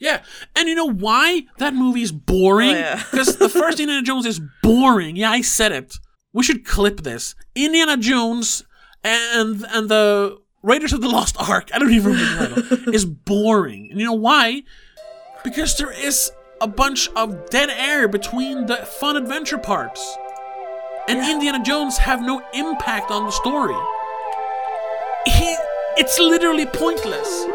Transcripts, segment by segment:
Yeah, and you know why that movie is boring? Oh, yeah. Because the first Indiana Jones is boring. Yeah, I said it. We should clip this. Indiana Jones and and the Raiders of the Lost Ark. I don't even remember the title. is boring. And you know why? Because there is a bunch of dead air between the fun adventure parts, and Indiana Jones have no impact on the story. He, it's literally pointless.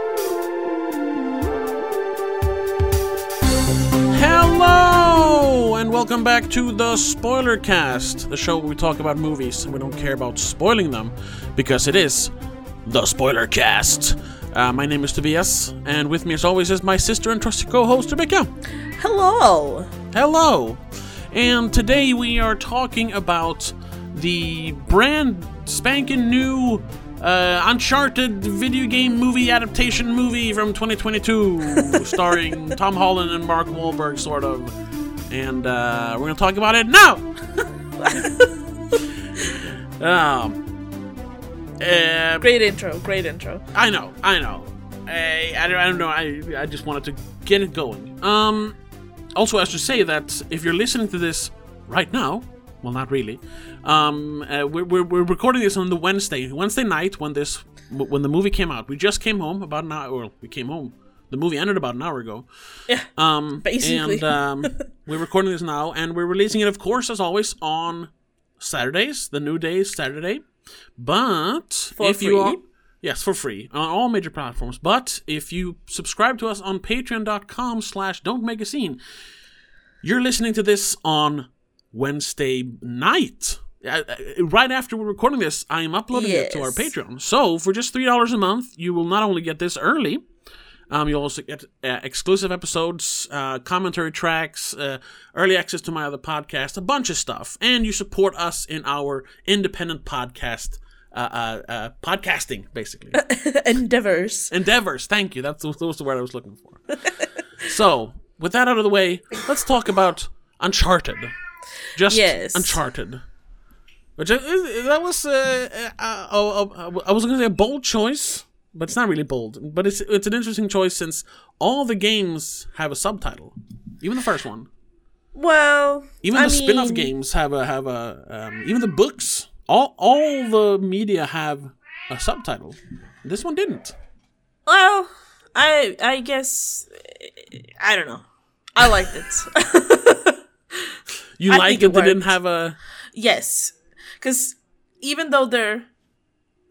Hello, and welcome back to the Spoiler Cast, the show where we talk about movies and we don't care about spoiling them because it is the Spoiler Cast. Uh, my name is Tobias, and with me, as always, is my sister and trusted co-host Rebecca. Hello. Hello, and today we are talking about the brand spanking new uh, Uncharted video game movie adaptation movie from 2022, starring Tom Holland and Mark Wahlberg, sort of. And uh, we're gonna talk about it now. um, uh, Great intro. Great intro. I know, I know. I, I, don't, I don't know. I, I just wanted to get it going. Um, also, I should say that if you're listening to this right now, well, not really. Um, uh, we're, we're, we're recording this on the Wednesday, Wednesday night when this when the movie came out. We just came home about an hour. Well, we came home. The movie ended about an hour ago. Yeah. Um, Basically. And um, we're recording this now, and we're releasing it, of course, as always, on Saturdays. The new day is Saturday. But For if you are yes for free on all major platforms. But if you subscribe to us on Patreon.com/slash Don't Make a Scene, you're listening to this on Wednesday night. Uh, uh, Right after we're recording this, I am uploading it to our Patreon. So for just three dollars a month, you will not only get this early, um, you'll also get uh, exclusive episodes, uh, commentary tracks, uh, early access to my other podcast, a bunch of stuff, and you support us in our independent podcast, uh, uh, uh, podcasting, basically Endeavors. endeavors. Thank you. That's that was the word I was looking for. so, with that out of the way, let's talk about Uncharted. Just Yes. Uncharted. Which uh, that was uh, uh, uh, uh, I was going to say a bold choice, but it's not really bold. But it's it's an interesting choice since all the games have a subtitle, even the first one. Well, Even I the spin-off games have a have a um, even the books. All all the media have a subtitle. This one didn't. Well, I I guess I don't know. I liked it. You I like think it? They didn't have a yes, because even though they're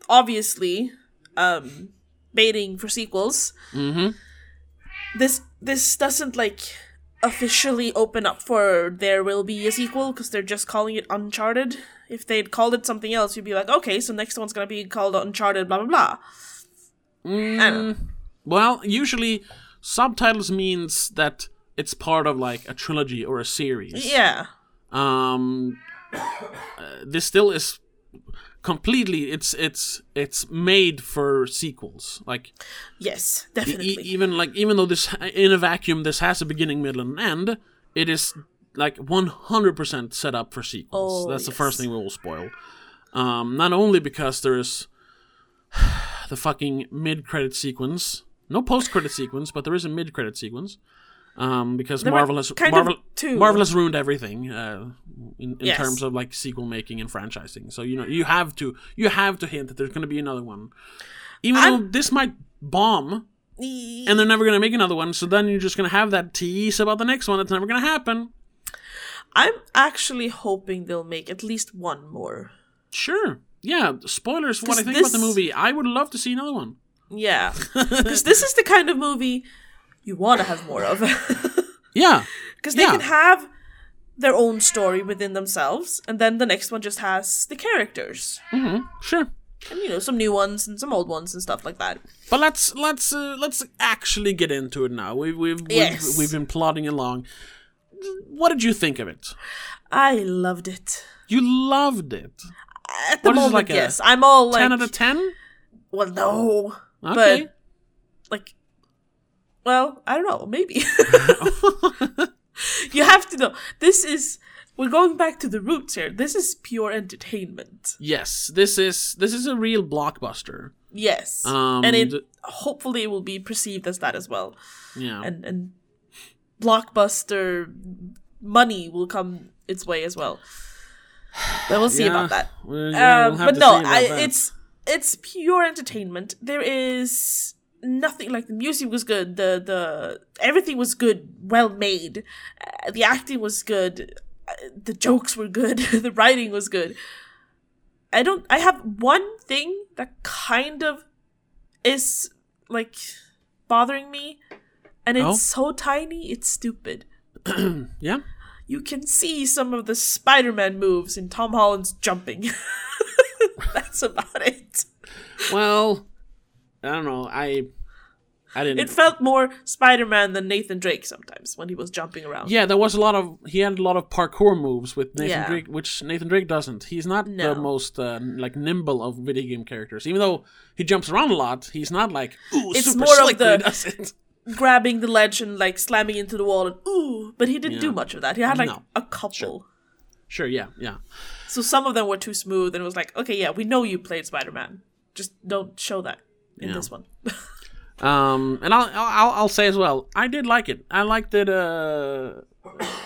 obviously um baiting for sequels, Mhm. this this doesn't like officially open up for there will be a sequel because they're just calling it Uncharted. If they'd called it something else, you'd be like, okay, so next one's gonna be called Uncharted, blah blah blah. I. Well, usually subtitles means that it's part of like a trilogy or a series. Yeah. Um, uh, this still is completely. It's it's it's made for sequels. Like Yes, e- definitely. even like even though this in a vacuum this has a beginning, middle, and end, it is like one hundred percent set up for sequels. Oh, That's the first thing we will spoil. Um, not only because there's the fucking mid-credit sequence, no post-credit sequence, but there is a mid-credit sequence. Um, because There were Marvel has kind of Marvel, two. Marvel has ruined everything uh, in, in Yes. terms of like sequel making and franchising. So you know you have to you have to hint that there's going to be another one, even though I'm- this might bomb and they're never going to make another one. So then you're just going to have that tease about the next one that's never going to happen. I'm actually hoping they'll make at least one more. Sure, yeah. Spoilers for what I think about the movie. I would love to see another one. Yeah. Because this is the kind of movie you want to have more of. Yeah, Because they Yeah. can have their own story within themselves, and then the next one just has the characters. hmm sure. And, you know, some new ones and some old ones and stuff like that. But let's let's uh, let's actually get into it now. We've we've Yes. we've, we've been plodding along. What did you think of it? I loved it. You loved it. At the What moment, like yes. I'm all like. Ten out of ten. Well, no. Okay. But, like, well, I don't know. Maybe. you have to know. This is. We're going back to the roots here. This is pure entertainment. yes, this is this is a real blockbuster. Yes, Um, and it hopefully it will be perceived as that as well, yeah. and and blockbuster money will come its way as well. But we'll see Yeah. about that. Well, yeah, Um, we'll have but no, I, that. it's it's pure entertainment. There is nothing like the music was good. The the everything was good, well made. Uh, the acting was good. Uh, the jokes were good. the writing was good. I don't. I have one thing that kind of is like bothering me, and it's Oh? so tiny. It's stupid. yeah. You can see some of the Spider-Man moves in Tom Holland's jumping. That's about it. Well, I don't know. I I didn't. It felt more Spider-Man than Nathan Drake sometimes when he was jumping around. yeah, there was a lot of he had a lot of parkour moves with Nathan Yeah. Drake, which Nathan Drake doesn't. He's not No. the most uh, like nimble of video game characters. Even though he jumps around a lot, he's not like ooh It's super more of slick he the-. Grabbing the ledge and like slamming into the wall and ooh, but he didn't do much of that. He had like No. a couple. Sure, yeah, yeah. So some of them were too smooth and it was like, okay, yeah, we know you played Spider-Man. Just don't show that in Yeah. this one. Um, and I'll, I'll I'll say as well, I did like it. I liked it. Uh,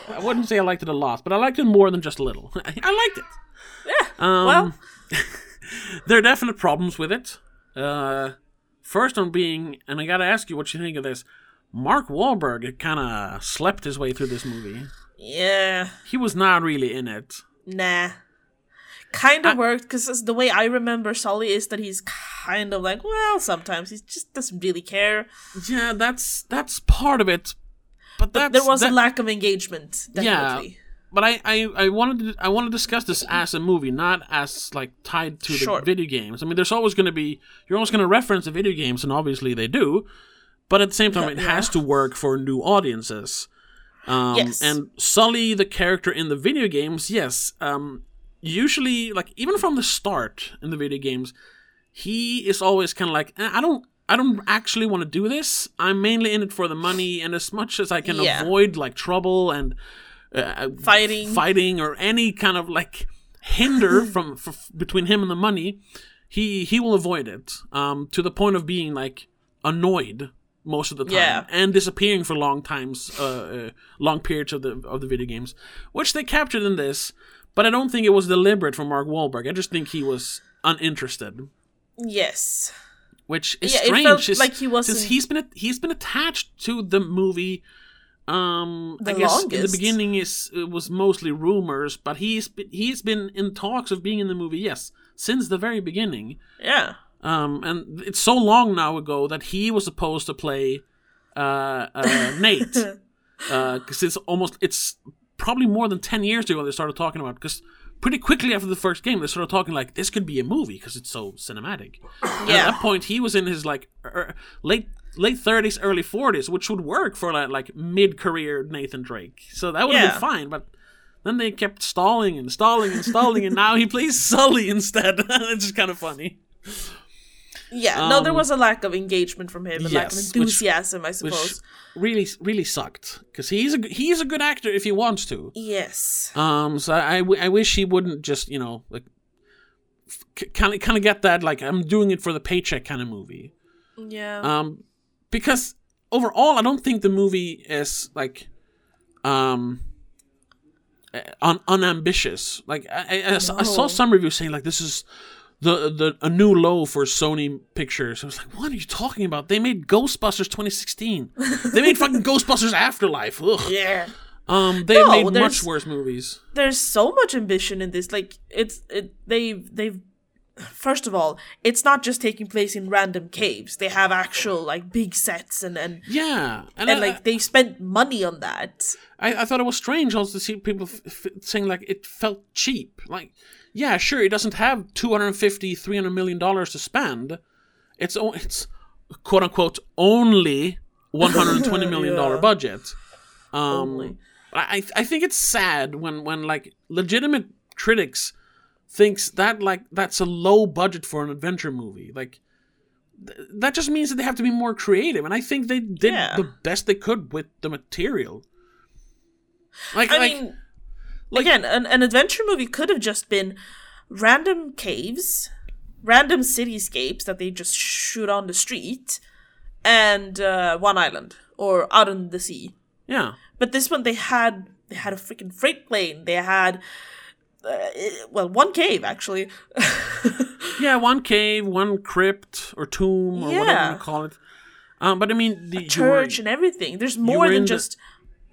I wouldn't say I liked it a lot, but I liked it more than just a little. I liked it. yeah. Um, well, there are definite problems with it. Uh, first on being, and I gotta ask you what you think of this. Mark Wahlberg kind of slept his way through this movie. yeah. He was not really in it. Nah. Kind of worked because the way I remember Sully is that he's kind of like, well, sometimes he just doesn't really care. Yeah, that's that's part of it. But that's, there was that- a lack of engagement, definitely. But I, I, I wanted to I want to discuss this as a movie, not as like tied to the Sure. video games. I mean, there's always going to be you're always going to reference the video games, and obviously they do. But at the same time, it Yeah. has to work for new audiences. Um, Yes. And Sully, the character in the video games, yes, um, usually like even from the start in the video games, he is always kind of like "Eh, I don't. I don't actually want to do this. I'm mainly in it for the money, and as much as I can Yeah. avoid like trouble and uh, Fighting. fighting or any kind of like hinder from f- between him and the money, he he will avoid it um, to the point of being like annoyed most of the time Yeah. and disappearing for long times, uh, uh, long periods of the of the video games, which they captured in this. But I don't think it was deliberate from Mark Wahlberg. I just think he was uninterested, Yes. which is Yeah, it strange. felt like he wasn't- since he's been he's been attached to the movie. Um, I The guess in the beginning is it was mostly rumors, but he's been, he's been in talks of being in the movie. Yes, since the very beginning. Yeah. Um, and it's so long now ago that he was supposed to play uh, uh, Nate. Because it's almost, it's probably more than 10 years ago they started talking about Because pretty quickly after the first game, they started talking like, this could be a movie because it's so cinematic. And at that point, he was in his like er, late late 30s, early 40s, which would work for like, like mid career Nathan Drake. So that would have Yeah. been fine, but. Then they kept stalling and stalling and stalling, and now he plays Sully instead. it's just kind of funny. Yeah. no, there Um, was a lack of engagement from him and lack of yes, which- enthusiasm, I suppose. really really sucked because he's a he's a good actor if he wants to. Yes. Um, so I, I, w- I wish he wouldn't just you know like kind of kind of get that like I'm doing it for the paycheck kind of movie. Yeah. Um, because overall I don't think the movie is like um uh, un- unambitious. Like I, I, I saw- I saw some reviews saying like this is the the a new low for Sony Pictures. I was like, what are you talking about? They made Ghostbusters 2016. they made fucking Ghostbusters Afterlife. Ugh. yeah. Um, they No, made much worse movies. there's so much ambition in this like it's it they they've first of all it's not just taking place in random caves they have actual like big sets and and, Yeah, and, and I, like they spent money on that I, I thought it was strange also to see people f- f- saying like it felt cheap. Like, yeah, sure, it doesn't have 250 300 million dollars to spend. It's it's quote unquote only 120 million dollar Yeah. budget. Um, Only. I I think it's sad when when like legitimate critics thinks that like that's a low budget for an adventure movie. Like th- that just means that they have to be more creative, and I think they did Yeah. the best they could with the material. Like, i like mean like- again an, an adventure movie could have just been random caves random cityscapes that they just shoot on the street, and uh, one island or out in the sea. Yeah. But this one they had they had a freaking freight plane. They had uh, well one cave actually. Yeah, one cave, one crypt or tomb or whatever Yeah. you call it. Um, but I mean, the were- Church and everything. There's more than in the- just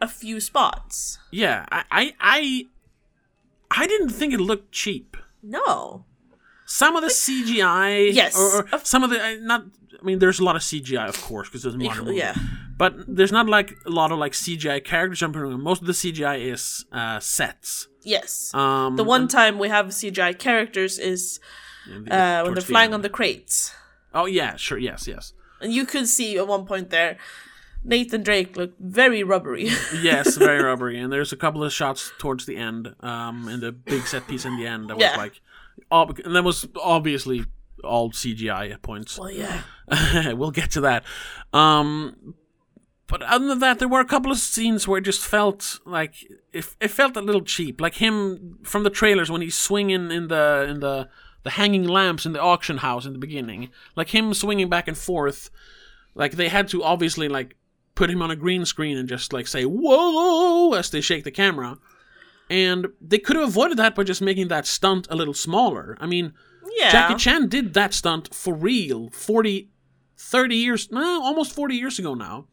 a few spots. yeah, I, I, I, I didn't think it looked cheap. No. Some of the CGI, Yes. or, or some of the not. I mean, there's a lot of CGI, of course, because it's a modern movie. Yeah. But there's not like a lot of like CGI characters jumping around. Most of the CGI is uh, sets. Yes. Um, the one time we have CGI characters is and uh, when they're the flying end. on the crates. Oh yeah, sure, yes, yes, And you could see at one point there, Nathan Drake looked very rubbery. yes, very rubbery. And there's a couple of shots towards the end, um, in the big set piece in the end that was Yeah. like, ob- and that was obviously all CGI at points. well, yeah. we'll get to that. Um, but other than that, there were a couple of scenes where it just felt like it, it felt a little cheap, like him from the trailers when he's swinging in the in the the hanging lamps in the auction house in the beginning, like him swinging back and forth. Like they had to obviously like put him on a green screen and just like say whoa as they shake the camera. And they could have avoided that by just making that stunt a little smaller. I mean, Yeah. Jackie Chan did that stunt for real 40, 30 years, no, almost 40 years ago now.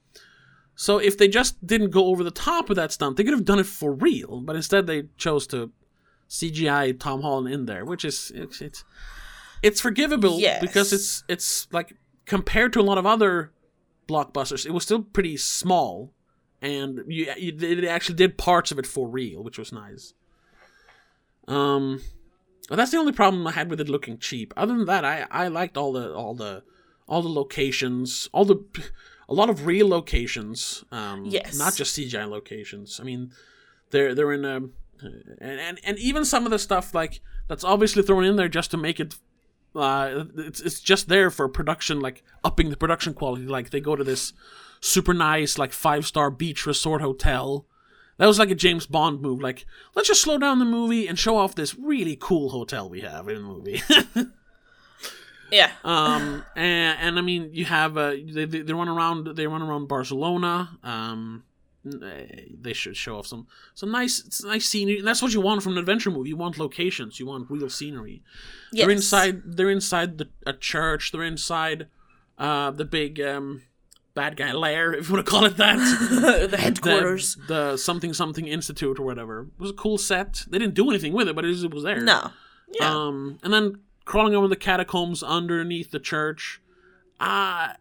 So if they just didn't go over the top of that stunt, they could have done it for real. But instead, they chose to CGI Tom Holland in there, which is it's it's, it's forgivable Yes. because it's it's like compared to a lot of other blockbusters, it was still pretty small, and you, you they actually did parts of it for real, which was nice. Um, but that's the only problem I had with it looking cheap. Other than that, I I liked all the all the all the locations, all the a lot of real locations. Um, Yes. not just CGI locations. I mean, they're they're in a and, and and even some of the stuff like that's obviously thrown in there just to make it. Uh, it's it's just there for production, like upping the production quality. Like they go to this super nice, like five star beach resort hotel. That was like a James Bond move. Like, let's just slow down the movie and show off this really cool hotel we have in the movie. Yeah. um, and, and I mean, you have uh, they, they they run around they run around Barcelona. Um, they should show off some some nice nice scenery. And that's what you want from an adventure movie. You want locations. You want real scenery. yes. They're inside. They're inside the a church. They're inside uh, the big um, bad guy lair, if you want to call it that. the the, headquarters. the something something institute or whatever. It was a cool set. They didn't do anything with it, but it was, it was there. no. Yeah. Um, and then crawling over the catacombs underneath the church. Uh,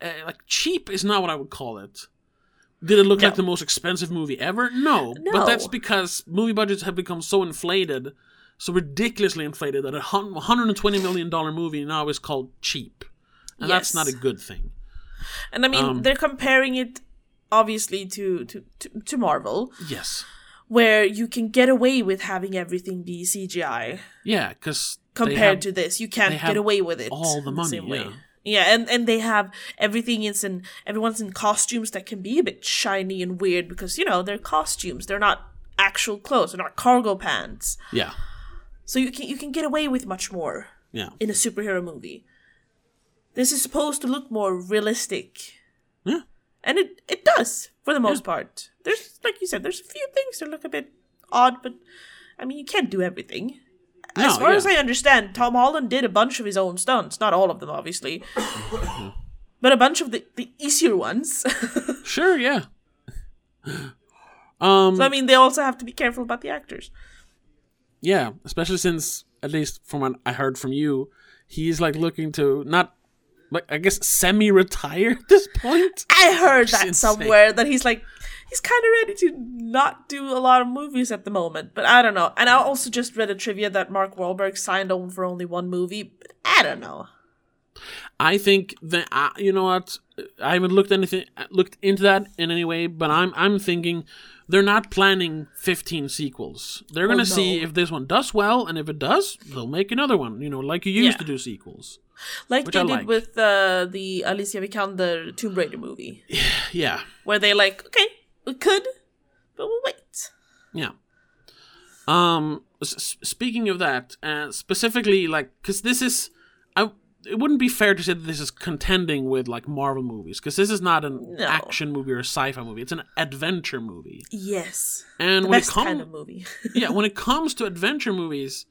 uh, like cheap is not what I would call it. Did it look No. like the most expensive movie ever? No. No. But that's because movie budgets have become so inflated, so ridiculously inflated that a hun- $120 million movie now is called cheap. And that's not a good thing. and I mean, um, they're comparing it obviously to, to, to, to Marvel, Yes. where you can get away with having everything be CGI. Yeah, because compared to this. You can't get away with it all the money, way. yeah. Yeah, and and they have everything is in everyone's in costumes that can be a bit shiny and weird because you know they're costumes. They're not actual clothes. They're not cargo pants. Yeah. So you can you can get away with much more Yeah. in a superhero movie. This is supposed to look more realistic, Yeah. and it it does for the most part. There's like you said, there's a few things that look a bit odd, but I mean you can't do everything. As far yeah. as I understand, Tom Holland did a bunch of his own stunts. Not all of them, obviously, but a bunch of the, the easier ones. Sure, yeah. Um, so I mean, they also have to be careful about the actors. Yeah, especially since, at least from what I heard from you, he's like looking to not, like I guess, semi-retire at this point. I heard Which that somewhere that he's like he's kind of ready to not do a lot of movies at the moment. But I don't know. And I also just read a trivia that Mark Wahlberg signed on for only one movie. But I don't know. I think that uh, you know what, I haven't looked anything looked into that in any way, but I'm I'm thinking they're not planning 15 sequels. They're gonna Oh, see if this one does well, and if it does, they'll make another one. You know, like you used Yeah. to do sequels. Like they I did like. with uh, the Alicia Vikander Tomb Raider movie, Yeah, where they like, okay, we could, but we'll wait. yeah. Um, s- speaking of that, uh, specifically, like, because this is, I, it wouldn't be fair to say that this is contending with like Marvel movies, because this is not an No. action movie or a sci-fi movie. It's an adventure movie, Yes. and The when best it comes, kind of movie. yeah, when it comes to adventure movies,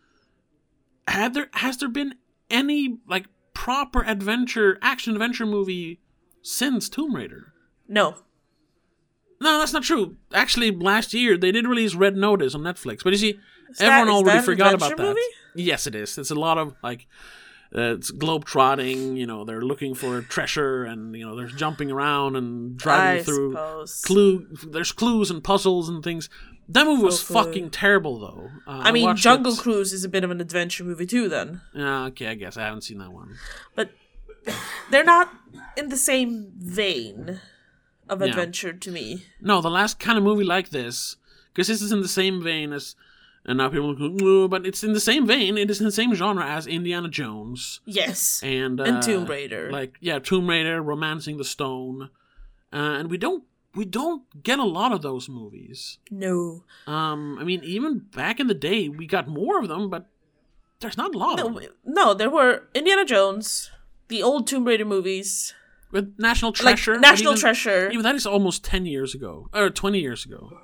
had there has there been any like proper adventure action adventure movie since Tomb Raider? no. No, that's not true. Actually, last year they did release Red Notice on Netflix, but you see, everyone already forgot about that. movie? Yes, it is. It's a lot of like. Uh, it's globe trotting, you know. They're looking for treasure, and you know they're jumping around and driving I through suppose. clue. There's clues and puzzles and things. That movie was fucking terrible, though. Uh, I mean, watched Jungle it- Cruise is a bit of an adventure movie too, then. Yeah, okay, I guess I haven't seen that one. But they're not in the same vein of Yeah. adventure to me. No, the last kind of movie like this, because this is in the same vein as, and now people go, but it's in the same vein. It is in the same genre as Indiana Jones Yes. and uh, And Tomb Raider. Like yeah, Tomb Raider, Romancing the Stone, uh, and we don't we don't get a lot of those movies. No. Um, I mean, even back in the day, we got more of them, but there's not a lot of No, no, there were Indiana Jones, the old Tomb Raider movies, With National Treasure, but National even- Treasure. Even that is almost ten years ago, or twenty years ago.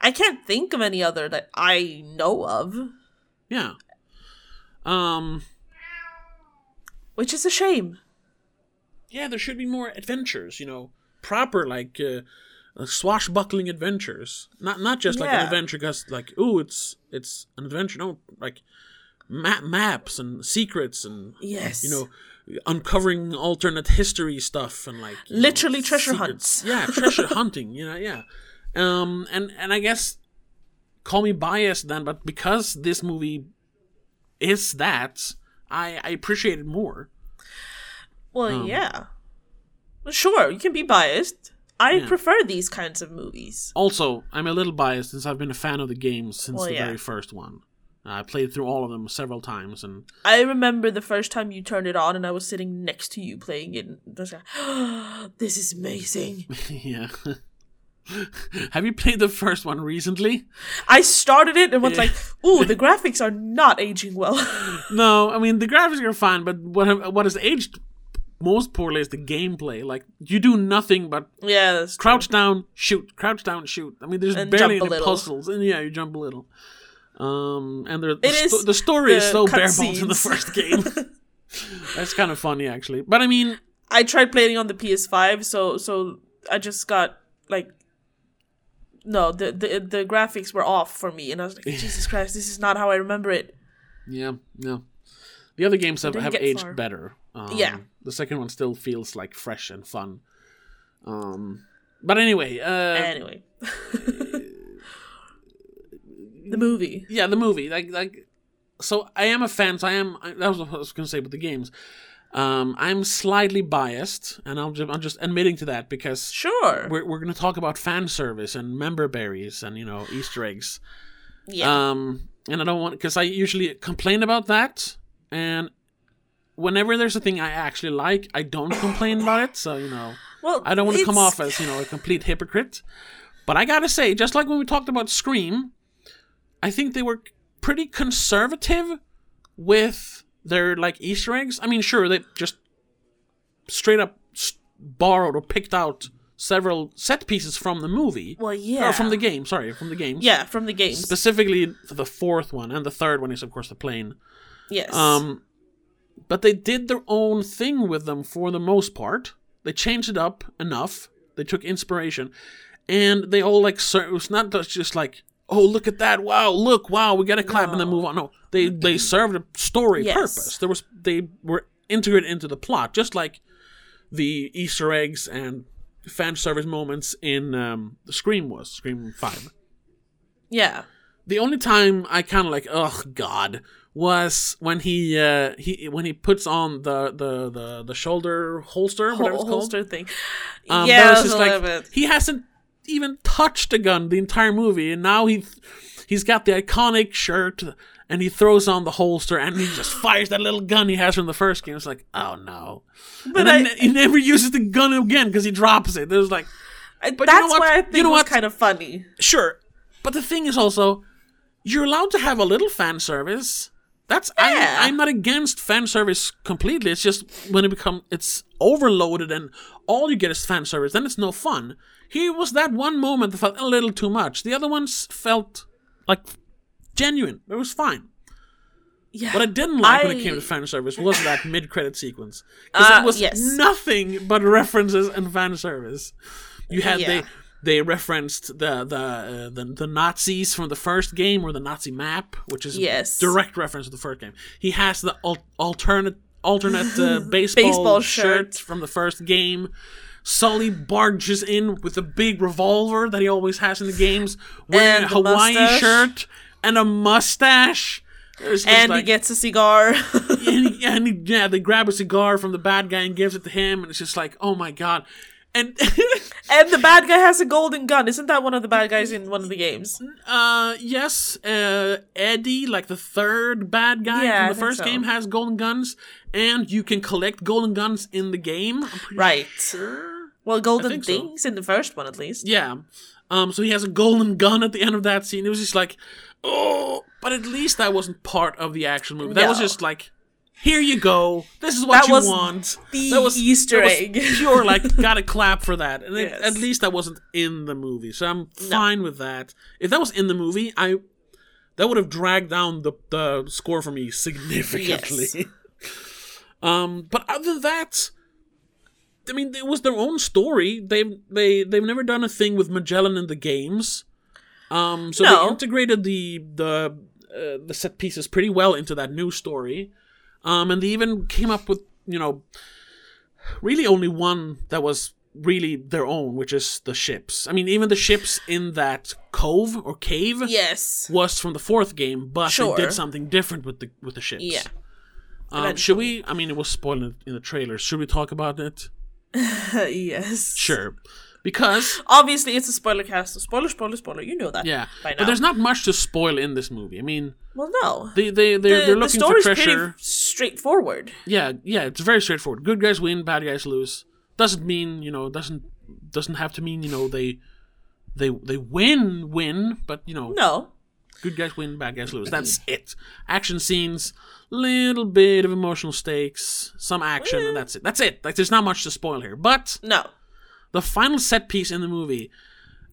I can't think of any other that I know of, Yeah. Um. which is a shame. yeah, there should be more adventures, you know, proper like uh, uh, swashbuckling adventures, not not just like an adventure because like ooh, it's it's an adventure. No, like ma- maps and secrets and Yes. you know uncovering alternate history stuff and like you know, Literally treasure secrets. hunts. Yeah, treasure hunting. You know, yeah. Um, and and I guess call me biased then, but because this movie is that, I I appreciate it more. Well, Um, yeah. Sure, you can be biased. I Yeah. prefer these kinds of movies. Also, I'm a little biased since I've been a fan of the games since Well, the yeah. very first one. I played through all of them several times, and I remember the first time you turned it on and I was sitting next to you playing it. And I was like, this is amazing. yeah. Have you played the first one recently? I started it and was Yeah. like, ooh, the graphics are not aging well. No, I mean the graphics are fine, but what has aged most poorly is the gameplay. Like you do nothing but yeah, that's true. crouch down, shoot, crouch down, shoot. I mean, there's And barely any little. puzzles, and yeah, you jump a little. Um, and the the, sto- the story is so bare bones in the first game. That's kind of funny, actually. But I mean, I tried playing on the PS5, so so I just got like no, the the the graphics were off for me, and I was like, Jesus Christ, this is not how I remember it. Yeah, yeah. The other games have, have aged far. better. Um, Yeah. The second one still feels like fresh and fun. Um, but anyway, uh, Anyway, the movie. yeah, the movie, like, like, so I am a fan. So I am. I, that was what I was going to say with the games. Um, I'm slightly biased, and I'm just, I'm just admitting to that because Sure. we're we're going to talk about fan service and member berries and you know Easter eggs. yeah. Um, and I don't want because I usually complain about that, and whenever there's a thing I actually like, I don't complain about it. So you know, well, I don't want to come off as you know a complete hypocrite. But I gotta say, just like when we talked about Scream, I think they were pretty conservative with their like Easter eggs. I mean, sure, they just straight up borrowed or picked out several set pieces from the movie. Well, yeah. Or from the game, sorry, from the games Yeah, from the games. specifically for the fourth one and the third one is of course the plane yes. um but they did their own thing with them for the most part they changed it up enough they took inspiration and they all like so it was not just like oh look at that wow look wow we gotta clap and then move on no they they served a story Yes. purpose there was they were integrated into the plot just like the easter eggs and fan service moments in um the scream was scream 5 yeah. the only time I kind of like, oh god, was when he uh he when he puts on the the the, the shoulder holster, whatever it's called. holster thing. Um, yeah, that was that's just a like he hasn't even touched a gun the entire movie, and now he he's got the iconic shirt. And he throws on the holster and he just fires that little gun he has from the first game. It's like, oh no! But I- he never uses the gun again because he drops it. There's like, But you that's know what? why I You think know it kind of funny. Sure. But the thing is also, you're allowed to have a little fan service. That's Yeah. I, I'm not against fan service completely. It's just when it become it's overloaded and all you get is fan service, then it's no fun. Here was that one moment that felt a little too much. The other ones felt like genuine. It was fine. Yeah. What I didn't like when it came to fan service was that mid-credit sequence because Uh, it was yes. nothing but references and fan service. You had Yeah. they they referenced the the, uh, the the Nazis from the first game or the Nazi map, which is Yes. a direct reference to the first game. He has the al- alternate alternate uh, baseball, Baseball shirt shirt. from the first game. Sully barges in with a big revolver that he always has in the games, wearing a the Hawaii mustache. shirt and a mustache. It was just and he gets a cigar. and, he, and he, yeah, they grab a cigar from the bad guy and gives it to him, and it's just like, oh my god. And and the bad guy has a golden gun. Isn't that one of the bad guys in one of the games? uh, yes, uh, Eddy, like the third bad guy Yeah, from the first so. game, has golden guns, and you can collect golden guns in the game. Right. sure. Well, golden think so. things in the first one at least. Yeah. Um, so he has a golden gun at the end of that scene. It was just like, oh, but at least that wasn't part of the action movie. That was just like, here you go. This is what That you was want. the that was Easter that was egg. pure, like, gotta clap for that. And it- at least that wasn't in the movie, so I'm fine with that. If that was in the movie, I that would have dragged down the the score for me significantly. um, but other than that, I mean, it was their own story. They've they they've never done a thing with Magellan in the games. Um, so they integrated the the uh, the set pieces pretty well into that new story. Um, and they even came up with you know really only one that was really their own, which is the ships. I mean, even the ships in that cove or cave Yes. was from the fourth game, but Sure. they did something different with the with the ships. Yeah. Um, should we? I mean, it was spoiled in, in the trailer. Should we talk about it? yes. Sure, because Obviously, it's a spoiler cast. So spoiler, spoiler, spoiler. You know that. yeah, By now. but there's not much to spoil in this movie. I mean, Well, no. they they they're, the, they're the looking for story's treasure. pretty straightforward. Yeah, yeah, it's very straightforward. Good guys win, bad guys lose. Doesn't mean you know doesn't doesn't have to mean you know they they they win win, but you know No. good guys win, bad guys lose. That's it. Action scenes, little bit of emotional stakes, some action, and that's it. That's it. Like there's not much to spoil here, but No. The final set piece in the movie.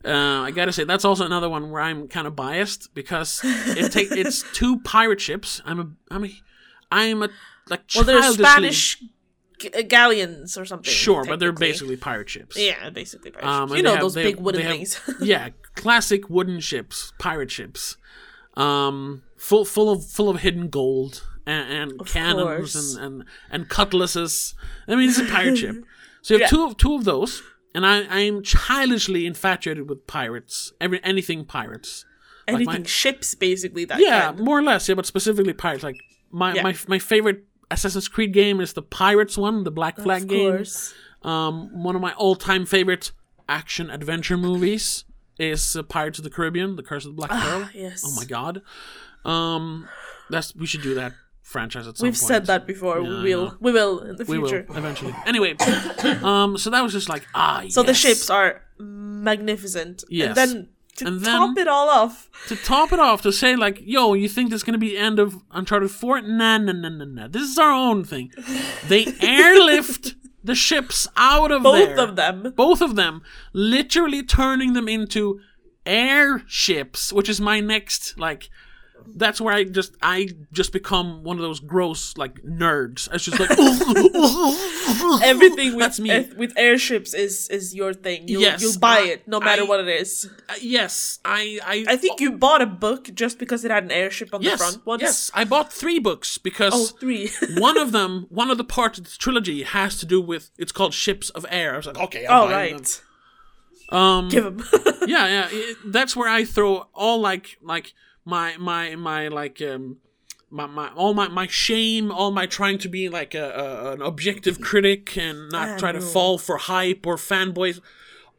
Uh, I gotta say that's also another one where I'm kind of biased because it take it's two pirate ships. I'm a I'm a I'm a like Well, they're Spanish g- uh, galleons or something. Sure, but they're basically pirate ships. Yeah, basically. pirate Um, ships. you know have- those big have- wooden have- things. yeah, classic wooden ships, pirate ships, um, full full of full of hidden gold and, and cannons course. and, and and cutlasses. I mean, it's a pirate ship. So you have Yeah. two of two of those, and I I'm childishly infatuated with pirates. Every anything pirates. Like my- Anything ships, basically. That yeah, more or less. Yeah, but specifically pirates. Like my Yeah. my my favorite Assassin's Creed game is the Pirates one, the Black Flag game. Of game. course. Um, one of my all-time favorite action adventure movies is uh, Pirates of the Caribbean: The Curse of the Black Pearl. Ah, yes. Oh my god. Um, that's we should do that franchise at some We've point. said that before. Yeah, we will. We will in the We will eventually. Anyway, um, so that was just like ah. So the ships are magnificent. Yes. And then to And then- top it all off, to top it off to say like, yo, you think this is gonna be the end of Uncharted Four? Nah, nah, nah, nah, nah. This is our own thing. They airlift the ships out of both there. of them. both of them, literally turning them into airships, which is my next like. That's where I just I just become one of those gross like nerds. I was just like Everything with That's me. air- with airships is is your thing. You'll, Yes, you'll buy I- it no matter I- what it is. Uh, yes, I I I think you bought a book just because it had an airship on yes the front once. yes I bought three books because Oh, three. one of them, one of the parts of the trilogy has to do with it's called Ships of Air. I was like, okay, I'll oh buy right. them. Um, Give him. yeah, yeah. it- that's where I throw all like like my my my like um my, my all my, my shame, all my trying to be like a, a an objective critic and not Ah, try to fall for hype or fanboys.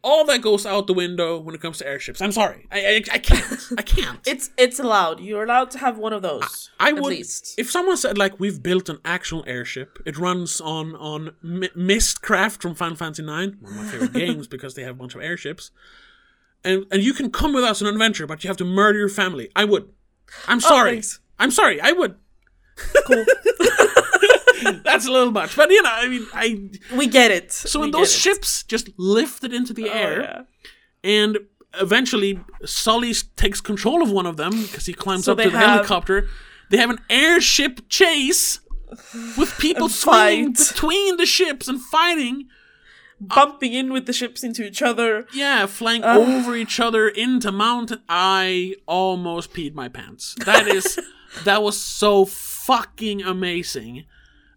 All that goes out the window when it comes to airships. I'm sorry, I I, I can't. I can't. it's it's allowed. You're allowed to have one of those. I at would least. if someone said like we've built an actual airship. It runs on on M- Mistcraft from Final Fantasy IX, one of my favorite games because they have a bunch of airships. And and you can come with us on an adventure, but you have to murder your family. I would. I'm oh, sorry. thanks. I'm sorry. I would. Cool. That's a little much, but you know, I mean, I. we get it. So we when those it. ships just lifted into the Oh, air, yeah. and eventually Sully takes control of one of them because he climbs So up to the have- helicopter. They have an airship chase with people swinging between the ships and fighting. Bumping in with the ships into each other. Yeah, flying over each other into mountain. I almost peed my pants. That is, that was so fucking amazing.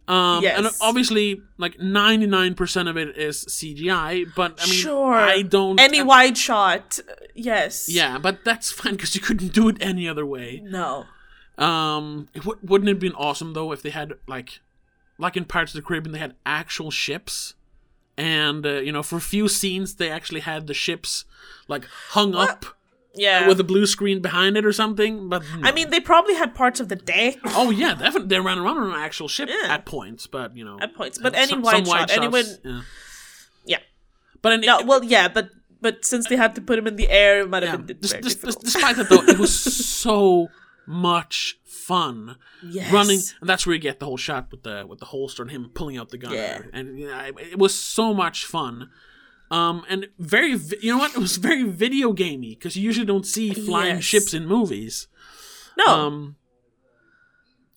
Um, and obviously, like ninety nine percent of it is CGI. But I mean, sure. I don't. Any I- wide shot. uh, Yes. Yeah, but that's fine because you couldn't do it any other way. No. Um, it w- wouldn't it have been awesome though if they had like, like in Pirates of the Caribbean, they had actual ships, and uh, you know, for a few scenes they actually had the ships like hung up Yeah. with a blue screen behind it or something. But no. I mean, they probably had parts of the day. oh yeah, definitely they ran around on an actual ship Yeah. at points, but you know, at points, but any some- wide some shot, anyone. yeah. Yeah. But any, No, well, yeah, but but since they had to put him in the air, it might yeah, have been very dis- dis- difficult. despite that though, it was so much fun. yes. running and that's where you get the whole shot with the with the holster and him pulling out the gun Yeah. and you know, it was so much fun um and very vi- you know what it was very video gamey because you usually don't see flying Yes. ships in movies No. um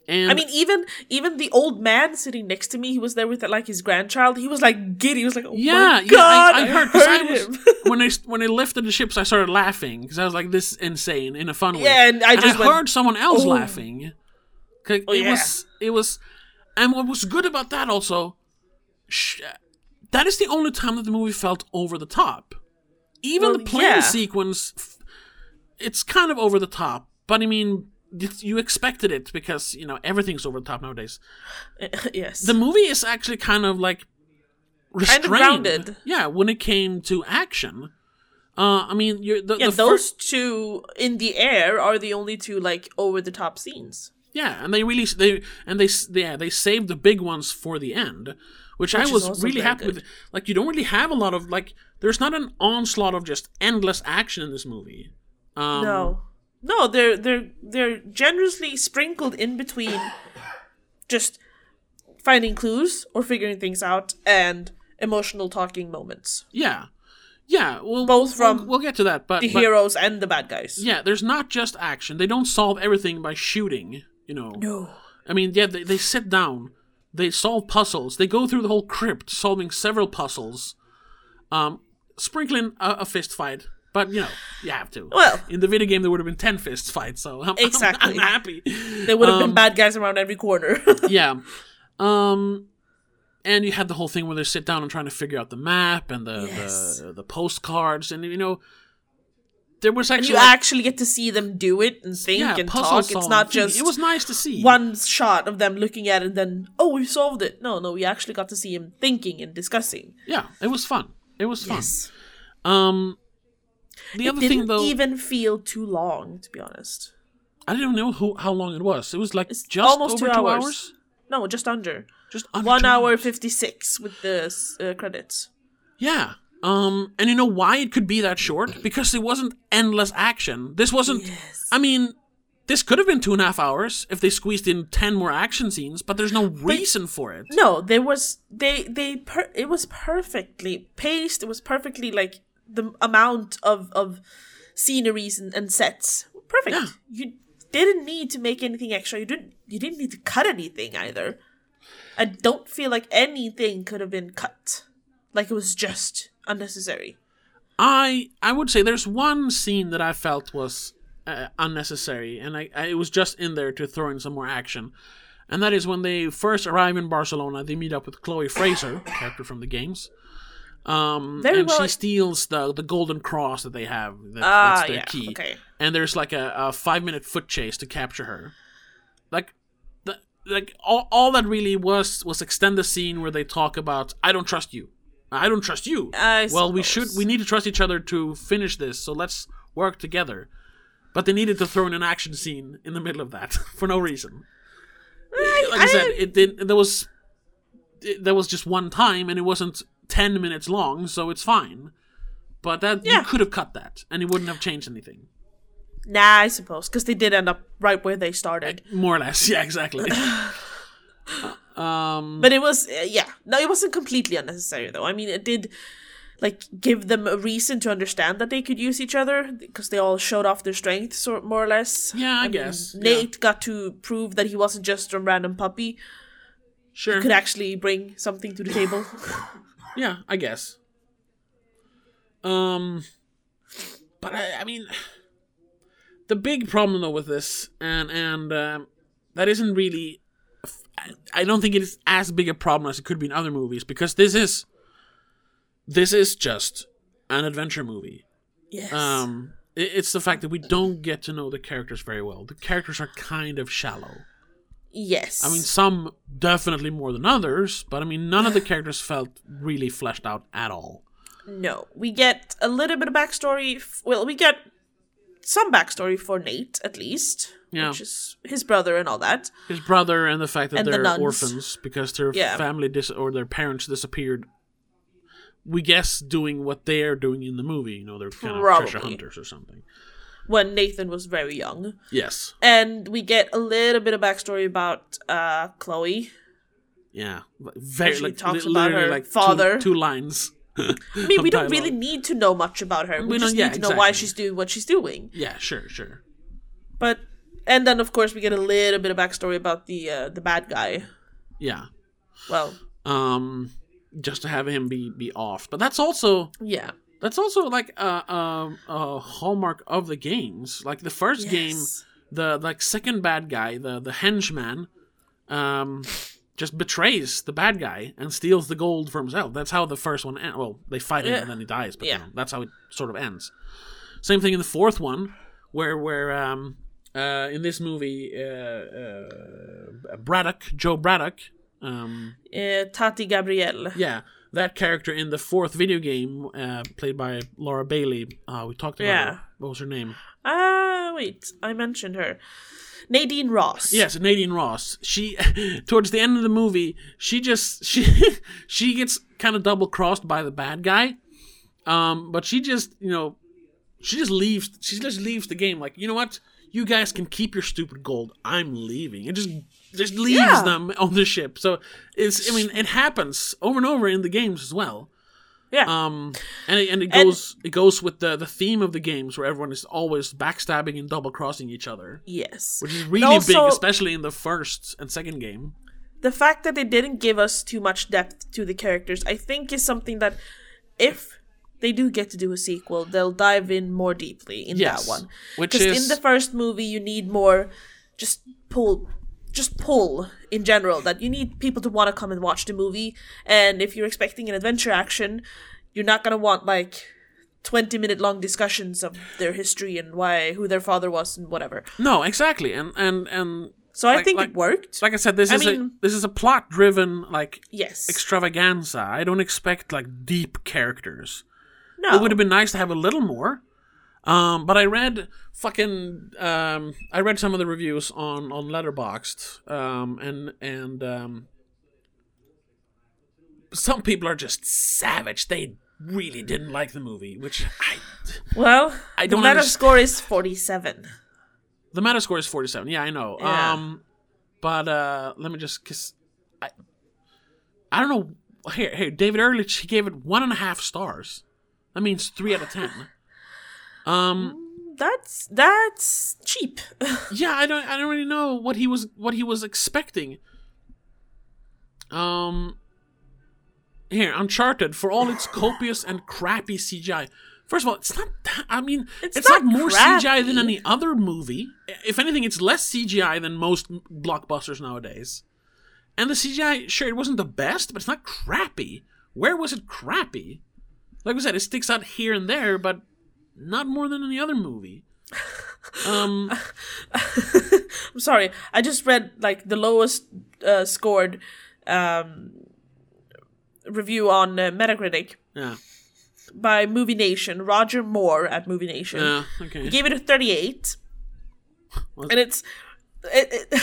and I mean, even even the old man sitting next to me, he was there with like his grandchild. He was like giddy. He was like, "Oh yeah, my yeah, god!" I, heard, heard, I was, when they when they lifted the ships, I started laughing because I was like, "This is insane" in a fun way. Yeah, and I and just I went, heard someone else "Oh." laughing. 'Cause Oh, it yeah. was it was, and what was good about that also, sh- that is the only time that the movie felt over the top. Even Well, the plane yeah. sequence, it's kind of over the top, but I mean. You expected it because you know everything's over the top nowadays. yes. The movie is actually kind of like restrained. grounded. Yeah, when it came to action. Uh, I mean, you're the, yeah, the those first. two in the air are the only two like over the top scenes. Yeah, and they really they and they yeah they saved the big ones for the end, which, I Which is was really happy good. with. Like, you don't really have a lot of like. There's not an onslaught of just endless action in this movie. Um, no, no, they're they're they're generously sprinkled in between, just finding clues or figuring things out and emotional talking moments. Yeah, yeah. Well, Both we'll- from we'll, get to that, but, The but heroes and the bad guys. yeah, there's not just action. They don't solve everything by shooting. You know. No. I mean, yeah, they, they sit down, they solve puzzles, they go through the whole crypt, solving several puzzles, um, sprinkling a, a fist fight. But you know, you have to. Well- in the video game, there would have been ten fist fights, so I'm, I'm- Exactly. I'm, happy. There would have Um, been bad guys around every corner. yeah. Um, and you had the whole thing where they sit down and trying to figure out the map and the Yes. the, the postcards, and you know, there was and actually you like, actually get to see them do it and think yeah, and talk. It's not just It was nice to see. one shot of them looking at it and then, oh, we solved it. No, no, we actually got to see him thinking and discussing. Yeah, it was fun. It was fun. Yes. Um, the It other didn't thing though, even feel too long, to be honest. I didn't know who, how long it was. It was like It's just almost over two two hours. hours. No, just under. Just under One hour fifty six with the uh, credits. Yeah. Um, and you know why it could be that short? Because it wasn't endless action. This wasn't. Yes. I mean, this could have been two and a half hours if they squeezed in ten more action scenes, but there's no reason for it. No, there was they they per- it was perfectly paced. It was perfectly like the amount of of sceneries and, and sets. Perfect. Yeah. You didn't need to make anything extra. You didn't you didn't need to cut anything either. I don't feel like anything could have been cut. Like it was just unnecessary. I I would say there's one scene that I felt was uh, unnecessary, and I, I it was just in there to throw in some more action, and that is when they first arrive in Barcelona. They meet up with Chloe Frazer, character from the games. Um, Very and well- she steals the the golden cross that they have. That, Ah, that's their yeah, key. okay. And there's like a, a five minute foot chase to capture her. Like, the, like all, all that really was was extend the scene where they talk about I don't trust you. I don't trust you. I well, we should we need to trust each other to finish this. So let's work together. But they needed to throw in an action scene in the middle of that for no reason. like I, said, it did. There was it, there was just one time, and it wasn't ten minutes long, so it's fine. But that Yeah. you could have cut that, and it wouldn't have changed anything. Nah, I suppose because they did end up right where they started. more or less. Yeah, exactly. um, But it was uh, yeah, no, it wasn't completely unnecessary though. I mean, it did like give them a reason to understand that they could use each other because they all showed off their strengths, or more or less. Yeah, I mean, guess, yeah. Nate got to prove that he wasn't just a random puppy; sure. could actually bring something to the table. Yeah, I guess. Um, but I, I mean, the big problem though with this, and and um, that isn't really. I- I don't think it is as big a problem as it could be in other movies because this is. This is just an adventure movie. yes. Um, it, it's the fact that we don't get to know the characters very well. The characters are kind of shallow. Yes. I mean, some definitely more than others, but I mean, none of the characters felt really fleshed out at all. No, we get a little bit of backstory. F- well, we get some backstory for Nate, at least, Yeah. which is his brother and all that. His brother and the fact that And they're nuns. orphans because their Yeah. family dis- or their parents disappeared. We guess doing what they're doing in the movie. You know, they're kind of treasure hunters or something. When Nathan was very young, Yes. and we get a little bit of backstory about uh, Chloe. Yeah. Very she like talks li- about her like father. Two, lines. I mean, we don't Dialogue. really need to know much about her. We, We just yeah, need to know why she's doing what she's doing. Yeah. Sure. Sure. But and then of course we get a little bit of backstory about the uh, the bad guy. Yeah. Well, Um, just to have him be be off, but that's also yeah. That's also like a, a, a hallmark of the games. Like the first game, the like second bad guy, the the henchman, um, just betrays the bad guy and steals the gold for himself. That's how the first one. End. Well, they fight him Yeah. and then he dies, but you Yeah. know, that's how it sort of ends. Same thing in the fourth one, where where um uh in this movie uh, uh Braddock Jo Braddock um Uh, Tati Gabrielle. yeah, that character in the fourth video game, uh, played by Laura Bailey. Uh, we talked about Yeah. her. What was her name? Ah, wait, I mentioned her. Nadine Ross. Yes, Nadine Ross. She, towards the end of the movie, she just she she gets kind of double crossed by the bad guy. Um, but she just you know, she just leaves. She just leaves the game. Like you know what, you guys can keep your stupid gold. I'm leaving. It just just leaves Yeah. them on the ship. So it's I mean it happens over and over in the games as well. Yeah. Um, and it, and it And- goes it goes with the the theme of the games where everyone is always backstabbing and double crossing each other, yes. which is really big, especially in the first and second game. the fact that they didn't give us too much depth to the characters, I think, is something that if they do get to do a sequel, they'll dive in more deeply in Yes, that one. which Because is- in the first movie, you need more, just pull, just pull in general. That you need people to want to come and watch the movie, and if you're expecting an adventure action, you're not gonna want like. 20 minute long discussions of their history and why who their father was and whatever. No, exactly, and and and So I Like- think like- it worked. like I said, this I is a mean- this is a plot driven like yes. extravaganza. I don't expect like deep characters. No. It would have been nice to have a little more. Um, but I read fucking um, I read some of the reviews on on Letterboxd, um, and and um, some people are just savage. They really didn't like the movie, which I Well, I the don't meta underst- score is 47. the meta score is forty seven. Yeah, I know. Yeah. Um, but uh, let me just cause I I don't know. Here, here, David Ehrlich he gave it one and a half stars. That means three out of ten. Um. That's that's cheap. yeah i don't i don't really know what he was what he was expecting um here uncharted for all its copious and crappy cgi first of all it's not that, i mean it's, It's not, not more cgi than any other movie if anything it's less cgi than most blockbusters nowadays and the cgi sure it wasn't the best but it's not crappy where was it crappy like i said it sticks out here and there but not more than any other movie um I'm sorry. I just read like the lowest uh, scored um, review on uh, Metacritic yeah by Movie Nation. Roger Moore at Movie Nation. Yeah, okay. He gave it a 38. Was- And it's it, it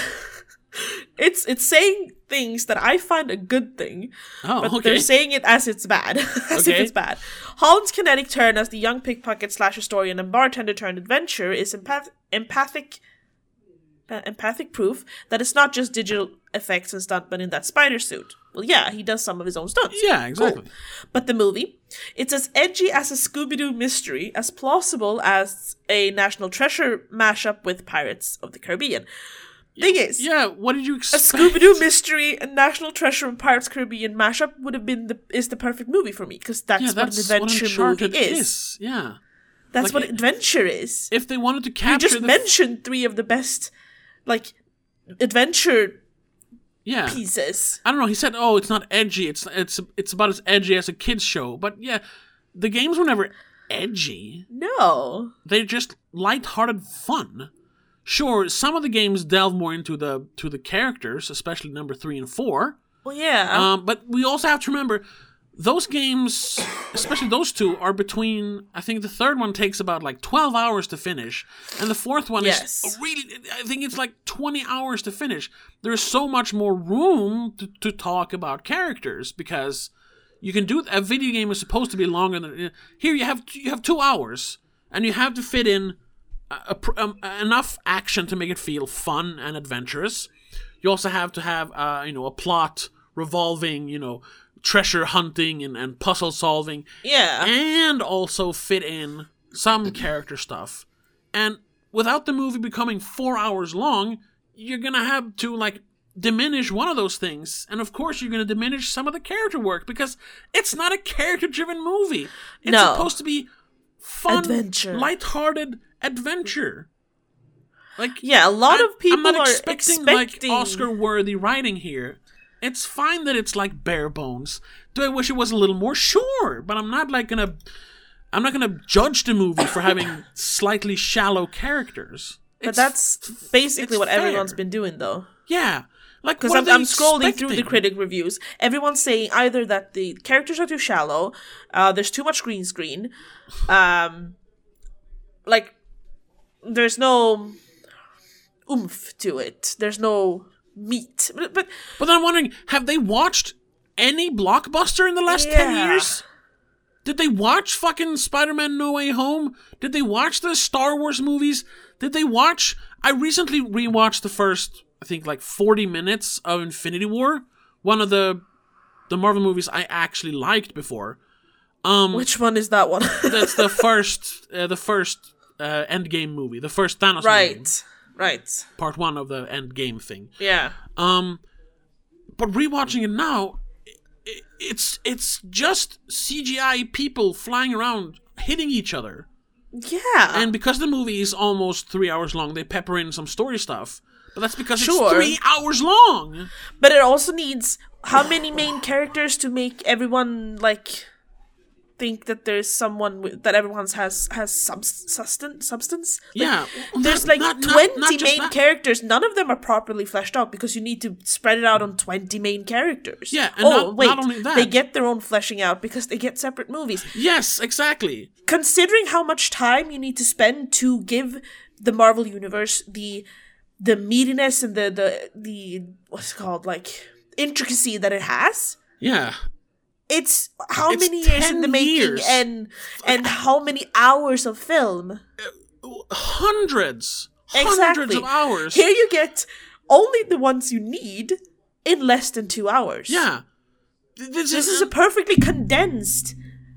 it's it's saying things that I find a good thing, Oh, but okay. they're saying it as it's bad, as if it's bad. Holland's kinetic turn as the young pickpocket slash historian and bartender turned adventurer is empath- empathic. uh, empathic proof that it's not just digital effects and stuntmen in that spider suit. Well, yeah, he does some of his own stunts. yeah, exactly. Cool. But the movie, it's as edgy as a Scooby Doo mystery, as plausible as a National Treasure mashup with Pirates of the Caribbean. Thing is, Yeah, what did you expect? a? Scooby Doo mystery and National Treasure and Pirates Caribbean mashup would have been the is the perfect movie for me because that's, Yeah, what that's an what adventure Uncharted movie is. is. Yeah. That's Like, what adventure is. If they wanted to capture, You just mentioned three of the best, like, adventure yeah. pieces. I don't know. He said, "Oh, it's not edgy. It's it's it's about as edgy as a kids show." But yeah, the games were never edgy. No. They're just light-hearted fun. Sure, some of the games delve more into the to the characters, especially number three and four. Well, yeah. Um, but we also have to remember those games, especially those two, are between. I think the third one takes about like twelve hours to finish, and the fourth one Yes. is really. I think it's like twenty hours to finish. There is so much more room to, to talk about characters because you can do. A video game is supposed to be longer than here. You have you have two hours, and you have to fit in a, a um, enough action to make it feel fun and adventurous. You also have to have, uh, you know, a plot revolving, you know, treasure hunting and, and puzzle solving, yeah. and also fit in some character stuff. And without the movie becoming four hours long, you're gonna have to like diminish one of those things, and of course you're gonna diminish some of the character work because it's not a character-driven movie. It's No. supposed to be fun, Adventure. light-hearted adventure. Like Yeah, a lot I- of people I'm not are expecting, expecting like Oscar-worthy writing here. It's fine that it's like bare bones. Do I wish it was a little more? Sure, but I'm not like gonna. I'm not gonna judge the movie for having slightly shallow characters. But It's- that's basically what everyone's been doing, though. yeah, like Because I'm, I'm scrolling through the critic reviews. Everyone's saying either that the characters are too shallow, uh, there's too much green screen, um, like there's no oomph to it. There's no meat. But, but But I'm wondering, have they watched any blockbuster in the last ten years? Did they watch fucking Spider-Man No Way Home? Did they watch the Star Wars movies? Did they watch? I recently rewatched the first, I think, like 40 minutes of Infinity War, one of the the Marvel movies I actually liked before. Um, which one is that one? that's the first, uh, the first uh, Endgame movie, the first Thanos movie, right, right. part one of the Endgame thing. Yeah. Um, but rewatching it now, i- it's it's just CGI people flying around hitting each other. Yeah. And because the movie is almost three hours long, they pepper in some story stuff. But that's because Sure. it's three hours long. But it also needs how many main characters to make everyone like think that there's someone with, that everyone's has has sub- substance substance. Like, Yeah, well, there's not- like not- not- twenty not just main that. characters. None of them are properly fleshed out because you need to spread it out on twenty main characters. Yeah, and oh wait, not only that- they get their own fleshing out because they get separate movies. Yes, exactly. Considering how much time you need to spend to give the Marvel universe the the meatiness and the the the what's it called? Like intricacy that it has. Yeah, it's how It's many years in the making years. and and how many hours of film? Hundreds, exactly hundreds of hours. here you get only the ones you need in less than two hours. Yeah, this, this is, a perfectly condensed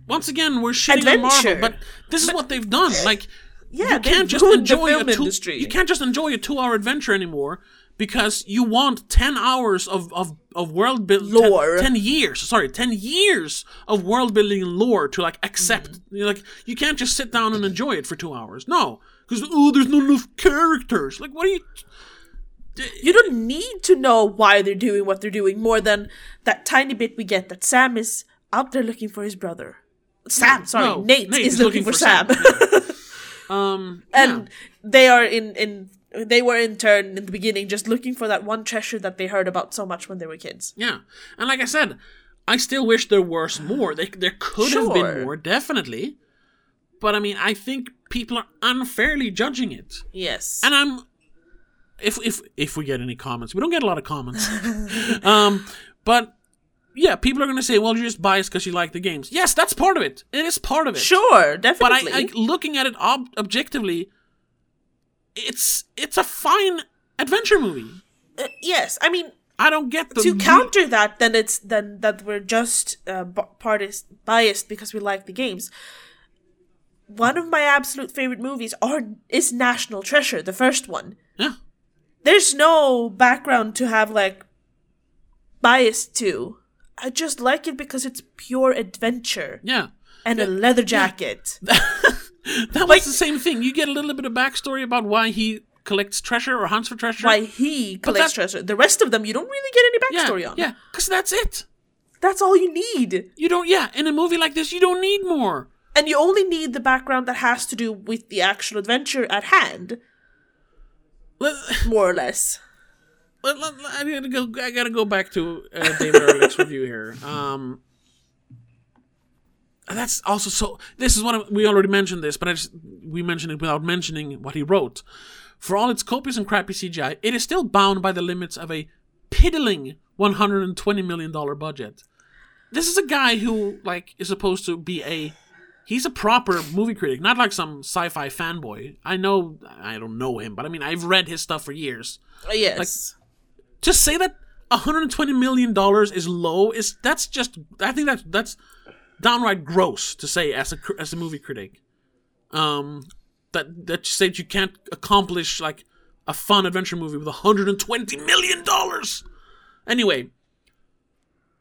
once again we're shitting on Marvel, but this is what they've done. Like yeah you can't just enjoy a two, industry you can't just enjoy a two-hour adventure anymore because you want 10 hours of, of, of world building Lore. 10, 10 years sorry 10 years of world building lore to like accept Mm. you know, like you can't just sit down and enjoy it for two hours no because oh there's not enough characters like what are you you don't need to know why they're doing what they're doing more than that tiny bit we get that Sam is out there looking for his brother. Sam, sorry, no, Nate, Nate is, is looking, looking for, for Sam. Sam. Um and yeah. they are in in they were in turn in the beginning just looking for that one treasure that they heard about so much when they were kids. Yeah, and like I said, I still wish there was more. They, there could have been more, definitely. But I mean, I think people are unfairly judging it, Yes. and I'm if if if we get any comments, we don't get a lot of comments. um, but yeah, people are going to say, "Well, you're just biased because you like the games." Yes, that's part of it. It is part of it. Sure, definitely. but. I, I looking at it ob- objectively, it's it's a fine adventure movie. Uh, yes, I mean I don't get the to counter that, then it's then that we're just uh, b- partis- biased because we like the games. One of my absolute favorite movies are is National Treasure, the first one. Yeah, There's no background to have like bias to. I just like it because it's pure adventure yeah. and a leather jacket. That was the same thing. You get a little bit of backstory about why he collects treasure or hunts for treasure. Why he collects that- treasure. The rest of them you don't really get any Yeah, backstory on. yeah, because that's it. That's all you need. You don't. Yeah, in a movie like this, you don't need more. And you only need the background that has to do with the actual adventure at hand, more or less. Let, let- I gotta go. I gotta go back to uh, David Ehrlich's review here. Um, that's also so. This is one I- we already mentioned this, but I just we mentioned it without mentioning what he wrote. For all its copious and crappy CGI, it is still bound by the limits of a piddling 120 million dollar budget. This is a guy who like is supposed to be a he's a proper movie critic, not like some sci-fi fanboy. I know I don't know him, but I mean I've read his stuff for years. Uh, yes. To say that 120 million dollars is low is that's just I think that's that's downright gross to say as a as a movie critic. Um that that you say that you can't accomplish like a fun adventure movie with 120 million dollars. Anyway,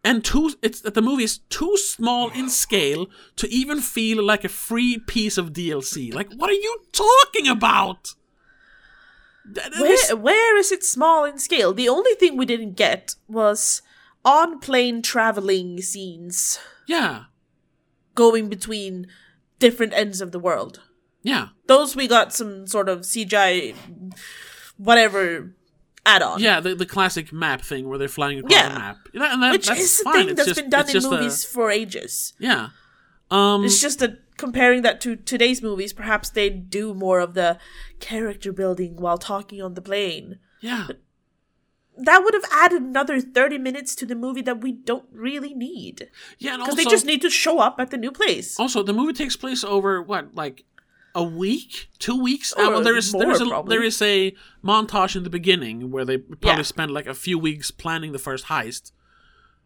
and too it's that the movie is too small in scale to even feel like a free piece of DLC. Like what are you talking about? Th- th- this- where, where is it small in scale? The only thing we didn't get was on plane traveling scenes yeah. going between different ends of the world. Yeah. Those we got some sort of CGI, whatever add on. Yeah, the, the classic map thing where they're flying across Yeah. the map. Yeah, and that, Which is a fine. thing It's that's just- been done in just a- movies for ages. yeah. Um, It's just that comparing that to today's movies, perhaps they do more of the character building while talking on the plane. yeah. That would have added another 30 minutes to the movie that we don't really need. Yeah, Because they just need to show up at the new place. also the movie takes place over what, like a week, two weeks. Or Uh, well, there is there more, is a, there is a montage in the beginning where they probably Yeah. spend like a few weeks planning the first heist.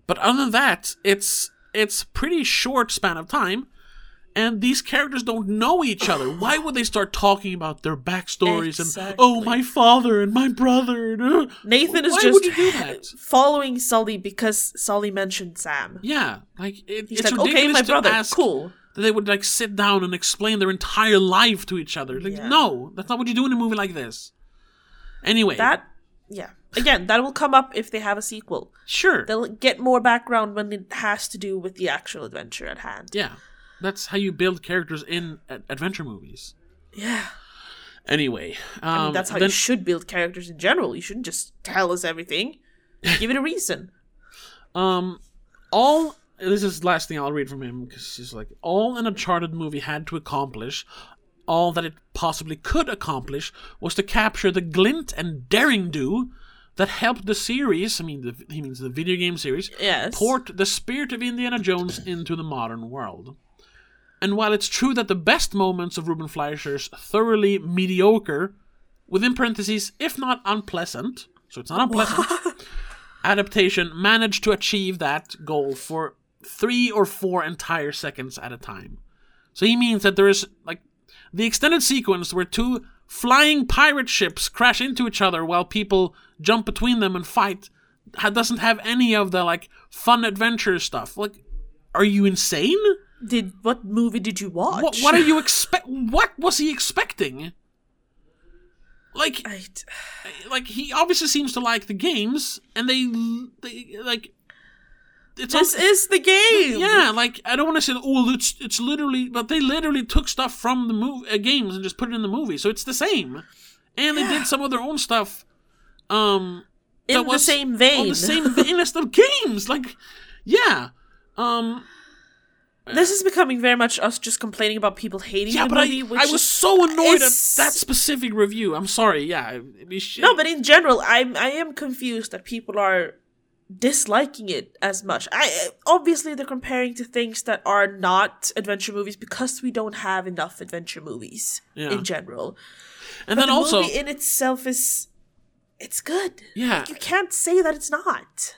But other than that, it's it's pretty short span of time. And these characters don't know each other. Why would they start talking about their backstories and oh my father and my brother? And, uh, Nathan is Why just would you do that? following Sully because Sully mentioned Sam. Yeah, like it, He's it's like, okay, ridiculous my to ask cool. that they would like sit down and explain their entire life to each other. Like, Yeah. no, that's not what you do in a movie like this. Anyway, That, yeah. Again, that will come up if they have a sequel. sure, They'll get more background when it has to do with the actual adventure at hand. yeah, that's how you build characters in adventure movies. Yeah. Anyway, um, I mean, that's how then, you should build characters in general. You shouldn't just tell us everything. Give it a reason. um, all this is the last thing I'll read from him because he's like all an Uncharted movie had to accomplish. All that it possibly could accomplish was to capture the glint and daring do that helped the series, I mean, the, he means the video game series, Yes. port the spirit of Indiana Jones into the modern world. And while it's true that the best moments of Ruben Fleischer's thoroughly mediocre, within parentheses, if not unpleasant, so it's not unpleasant, adaptation managed to achieve that goal for three or four entire seconds at a time. So he means that there is, like, the extended sequence where two flying pirate ships crash into each other while people jump between them and fight doesn't have any of the, like, fun adventure stuff. Like, are you insane? Did what movie did you watch? What, what are you expect? What was he expecting? Like, I, like he obviously seems to like the games, and they, they like. It's this is the game. yeah, like I don't want to say, oh, it's it's literally, but they literally took stuff from the movie uh, games and just put it in the movie, so it's the same, and they did some of their own stuff. Um, in the same vein. on the same vein as the games. Like, yeah. Um, this is becoming very much us just complaining about people hating yeah, the but I, which I was so annoyed at that specific review. I'm sorry. Yeah, No, but in general, I'm I am confused that people are disliking it as much. I obviously they're comparing to things that are not adventure movies because we don't have enough adventure movies Yeah. in general. and But then the also, movie in itself is it's good. yeah, You can't say that it's not.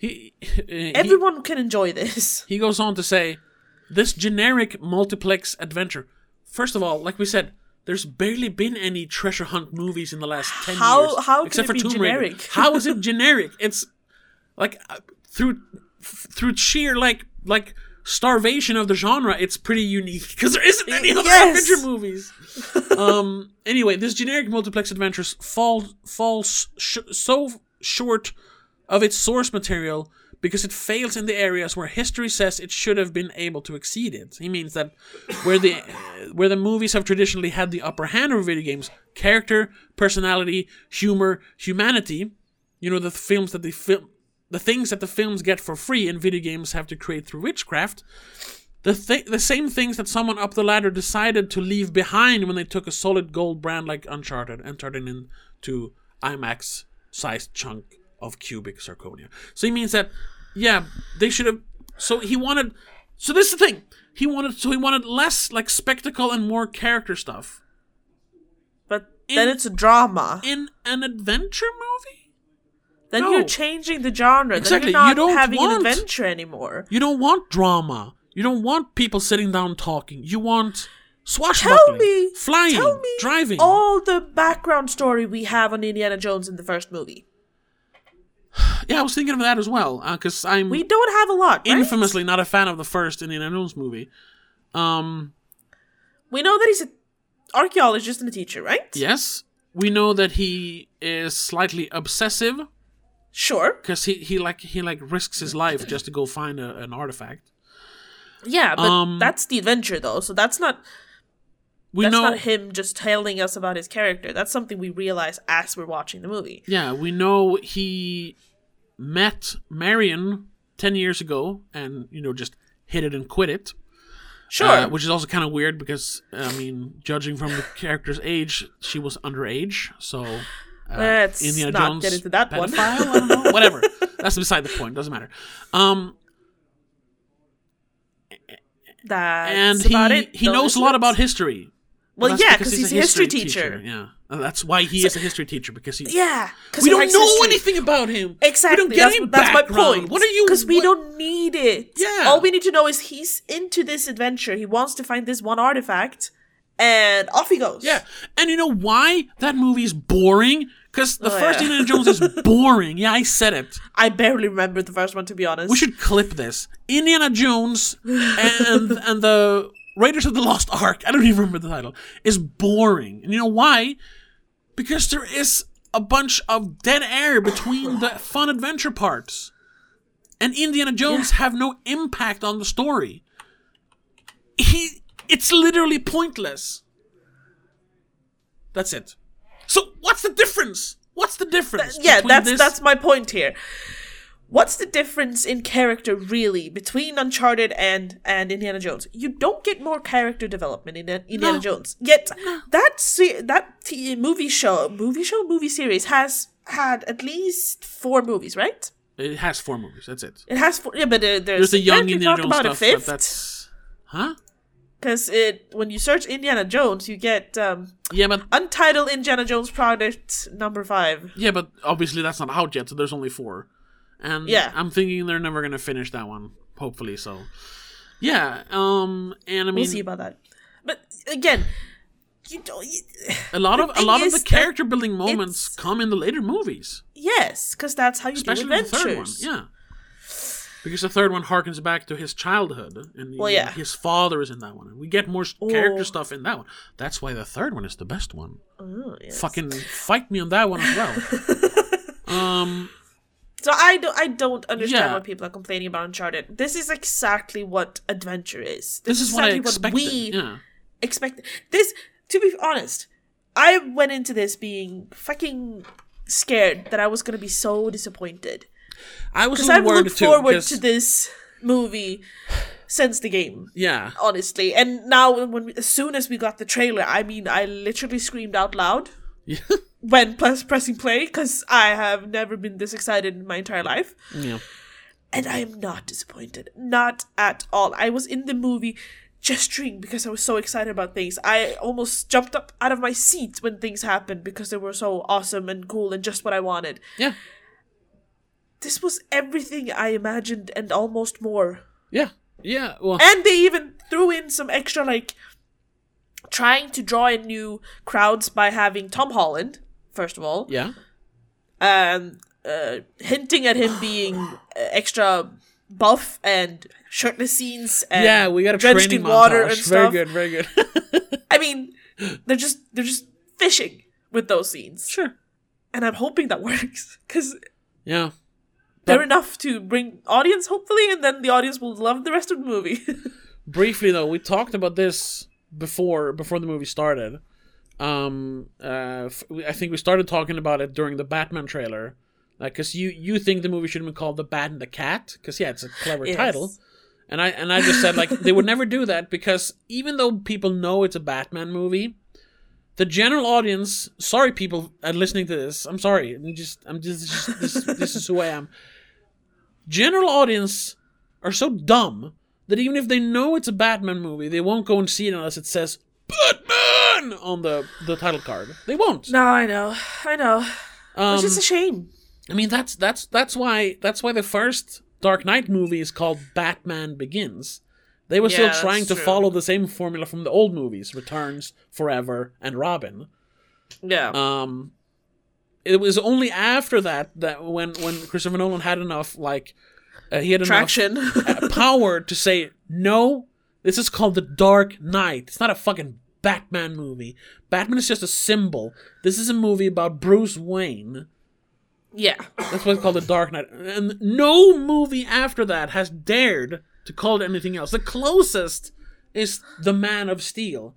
he, he Everyone can enjoy this. he goes on to say, this generic multiplex adventure. First of all, like we said, there's barely been any treasure hunt movies in the last ten How- years. how except it be for Tomb Raider. How is it generic? It's like uh, through through sheer like like starvation of the genre, it's pretty unique because there isn't any other Yes. adventure movies. um. Anyway, this generic multiplex adventures falls falls sh- so short of its source material because it fails in the areas where history says it should have been able to exceed it. He means that where the where the movies have traditionally had the upper hand over video games, character, personality, humor, humanity, you know the films that the film the things that the films get for free and video games have to create through witchcraft. The, th- the same things that someone up the ladder decided to leave behind when they took a solid gold brand like Uncharted and turned it into IMAX sized chunk of cubic zirconia. So he means that, yeah, they should have. So he wanted. So this is the thing. He wanted. So he wanted less like spectacle and more character stuff But then it's a drama. in an adventure movie. Then no. you're changing the genre. Exactly, Then you're you not don't having want- an adventure anymore. You don't want drama. You don't want people sitting down talking. You want swashbuckling, Tell me, flying, tell me driving. all the background story we have on Indiana Jones in the first movie. Yeah, I was thinking of that as well because I'm We don't have a lot. Right? infamously not a fan of the first Indiana Jones movie. Um, We know that he's an archaeologist and a teacher, right? yes, we know that he is slightly obsessive Sure. because he, he like he like risks his life just to go find a, an artifact. Yeah, but Um, that's the adventure, though. So that's not We that's know, not him just telling us about his character. That's something we realize as we're watching the movie. yeah, we know he met Marion ten years ago and you know just hit it and quit it. Sure. Uh, which is also kind of weird because I mean, judging from the character's age, she was underage. So uh, Let's Indiana not Jones get into that one. I don't know. Whatever. That's beside the point. Doesn't matter. Um, that's and about he it. he knows a lot about history. Well, That's yeah, because he's, a history, teacher. Yeah, And that's why he is a history teacher because he. Yeah, because we don't know anything about him. Exactly. We don't get that's any that's my point. What are you? Because we don't need it. Yeah. All we need to know is he's into this adventure. He wants to find this one artifact, and off he goes. Yeah, and you know why that movie is boring? Because the Oh, first yeah. Indiana Jones is boring. Yeah, I said it. I barely remember the first one to be honest. We should clip this. Indiana Jones and and the Raiders of the Lost Ark. I don't even remember the title. Is boring, and you know why? Because there is a bunch of dead air between the fun adventure parts, and Indiana Jones have no impact on the story. He, it's literally pointless. That's it. So what's the difference? What's the difference? yeah, that's this- that's my point here. What's the difference in character really between Uncharted and and Indiana Jones? You don't get more character development in Indiana No. Jones. Yet that se- that t- movie show, movie show, movie series has had at least four movies, right? It has four movies. That's it. It has four. Yeah, but uh, there's, There's the young Indiana talk Jones about stuff. a fifth. that's huh? Because it when you search Indiana Jones, you get um, Yeah, but Untitled Indiana Jones Project Number Five. yeah, but obviously that's not out yet. So there's only four, and Yeah. I'm thinking they're never gonna finish that one. Hopefully, so yeah. Um, and I mean, We'll see about that. But again, you don't. You, a lot of a lot of the character building moments come in the later movies, yes, because that's how you especially do the third one. Yeah. Because the third one harkens back to his childhood, and Well, yeah. his father is in that one. And We get more character Oh. stuff in that one. That's why the third one is the best one. Oh, yes. Fucking fight me on that one as well. um, So I don't. I don't understand Yeah. why people are complaining about Uncharted. This is exactly what adventure is. this is what I exactly expected. we yeah. expect. This, to be honest, I went into this being fucking scared that I was gonna be so disappointed I was because I've looked too. forward because- to this movie since the game. Yeah. honestly. And now, when we, as soon as we got the trailer, I mean, I literally screamed out loud Yeah. When plus pressing play because I have never been this excited in my entire life. yeah. And I am not disappointed. Not at all. I was in the movie gesturing because I was so excited about things. I almost jumped up out of my seat when things happened because they were so awesome and cool and just what I wanted. Yeah. This was everything I imagined and almost more. Yeah. Yeah. Well, And they even threw in some extra, like, trying to draw in new crowds by having Tom Holland, first of all, yeah. and uh, hinting at him being uh, extra buff and shirtless scenes. And Yeah, we got a drenched in water montage. and very good, very good. I mean, they're just they're just fishing with those scenes, sure. and I'm hoping that works because Yeah. they're But- enough to bring audience, hopefully, and then the audience will love the rest of the movie. Briefly though, we talked about this before before the movie started. Um, uh, f- I think we started talking about it during the Batman trailer, like, cause you you think the movie should have been called The Bat and the Cat, cause yeah, it's a clever Yes. title. And I and I just said like they would never do that because even though people know it's a Batman movie, the general audience, sorry people are listening to this, I'm sorry, I'm just I'm just, just this this is who I am. General audience are so dumb that even if they know it's a Batman movie, they won't go and see it unless it says Batman on the the title card. They won't. no, I know, I know. Um, Which is a shame. I mean that's that's that's why that's why the first Dark Knight movie is called Batman Begins. They were Yeah, still trying to true. follow the same formula from the old movies, Returns, Forever, and Robin. Yeah. Um, it was only after that that when when Christopher Nolan had enough like uh, he had enough Traction. uh, power to say no. This is called the Dark Knight. It's not a fucking Batman movie. Batman is just a symbol. This is a movie about Bruce Wayne. yeah. That's why it's called the Dark Knight. And no movie after that has dared to call it anything else. The closest is The Man of Steel.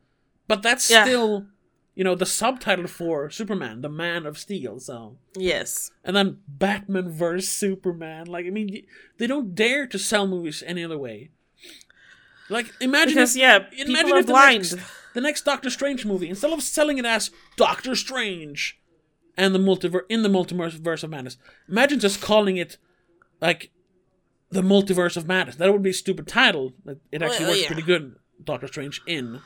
But that's Yeah. still, you know, the subtitle for Superman, The Man of Steel. So, Yes. and then Batman vs Superman. Like, I mean, they don't dare to sell movies any other way. Like, imagine Because if, yeah, people imagine are if the blind. next, the next Doctor Strange movie, instead of selling it as Doctor Strange and the multiverse in the multiverse of madness, imagine just calling it like the multiverse of madness. That would be a stupid title. It- It actually Well, works yeah. pretty good. Doctor Strange in,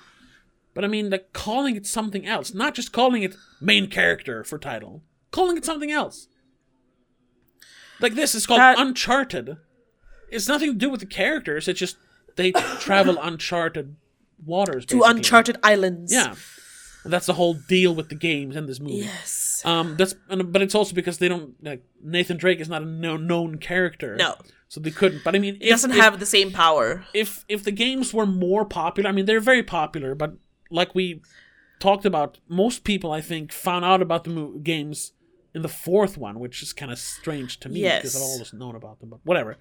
but I mean, like calling it something else, not just calling it main character for title, calling it something else. Like this is called That- Uncharted. It's nothing to do with the characters. It's just they travel uncharted waters To. Uncharted Islands. Yeah, and that's the whole deal with the games and this movie. Yes. Um, that's and, but it's also because they don't like Nathan Drake is not a known known character. No. so they couldn't. But I mean, It doesn't have the same power. if if the games were more popular. I mean, they're very popular, but like we talked about, most people I think found out about the mo- games in the fourth one, which is kind of strange to me because Yes. I've always known about them. But whatever.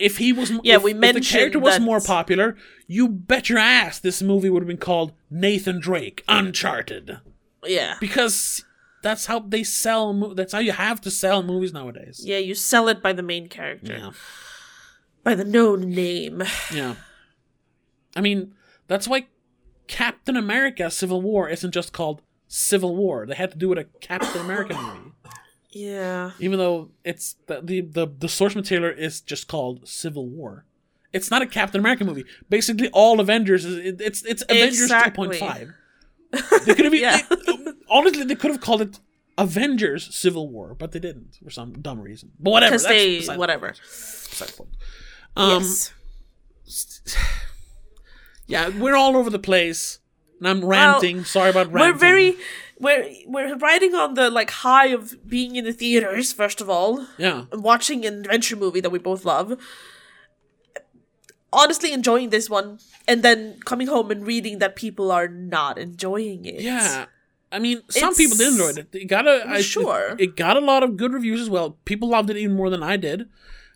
If he was, Yeah, if, we if the character was that- more popular, you bet your ass this movie would have been called Nathan Drake Uncharted Yeah. because that's how they sell. Mo- that's how you have to sell movies nowadays. Yeah, you sell it by the main character. Yeah. By the known name. Yeah. I mean, that's why Captain America Civil War isn't just called Civil War. They had to do it a Captain America movie. Yeah. Even though it's the, the the the source material is just called Civil War. It's not a Captain America movie. Basically all Avengers is it, it's it's Avengers Exactly. 2.5. They could have Yeah. honestly they could have called it Avengers Civil War, but they didn't for some dumb reason. But whatever. Because that's they whatever. beside the point. Um, yes. Yeah, we're all over the place. And I'm ranting. Sorry about ranting. We're very we're we're riding on the like high of being in the theaters, first of all. Yeah. and watching an adventure movie that we both love. Honestly enjoying this one and then coming home and reading that people are not enjoying it. Yeah. I mean, some It's- people did enjoy it. It got a I- Sure. It, it got a lot of good reviews as well. People loved it even more than I did,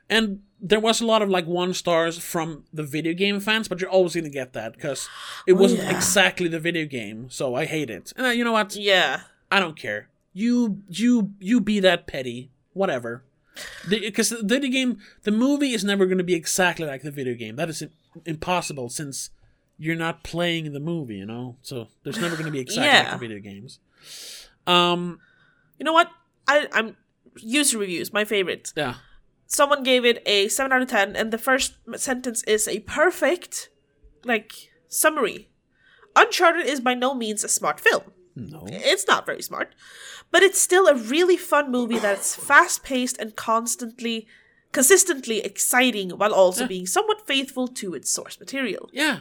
and there was a lot of like one stars from the video game fans. But you're always gonna get that because it wasn't Oh, yeah. exactly the video game. So I hate it. And uh, you know what? Yeah. I don't care. You you you be that petty. Whatever. Because the, video game, the movie is never going to be exactly like the video game. That is impossible since you're not playing the movie, you know. So there's never going to be exactly like the video games. Um. You know what? I, I'm user reviews, my favorite. Yeah. Someone gave it a 7 out of 10, and the first sentence is a perfect, like, summary. Uncharted is by no means a smart film. No. It's not very smart, but it's still a really fun movie that's fast paced and constantly, consistently exciting while also Yeah. being somewhat faithful to its source material. Yeah.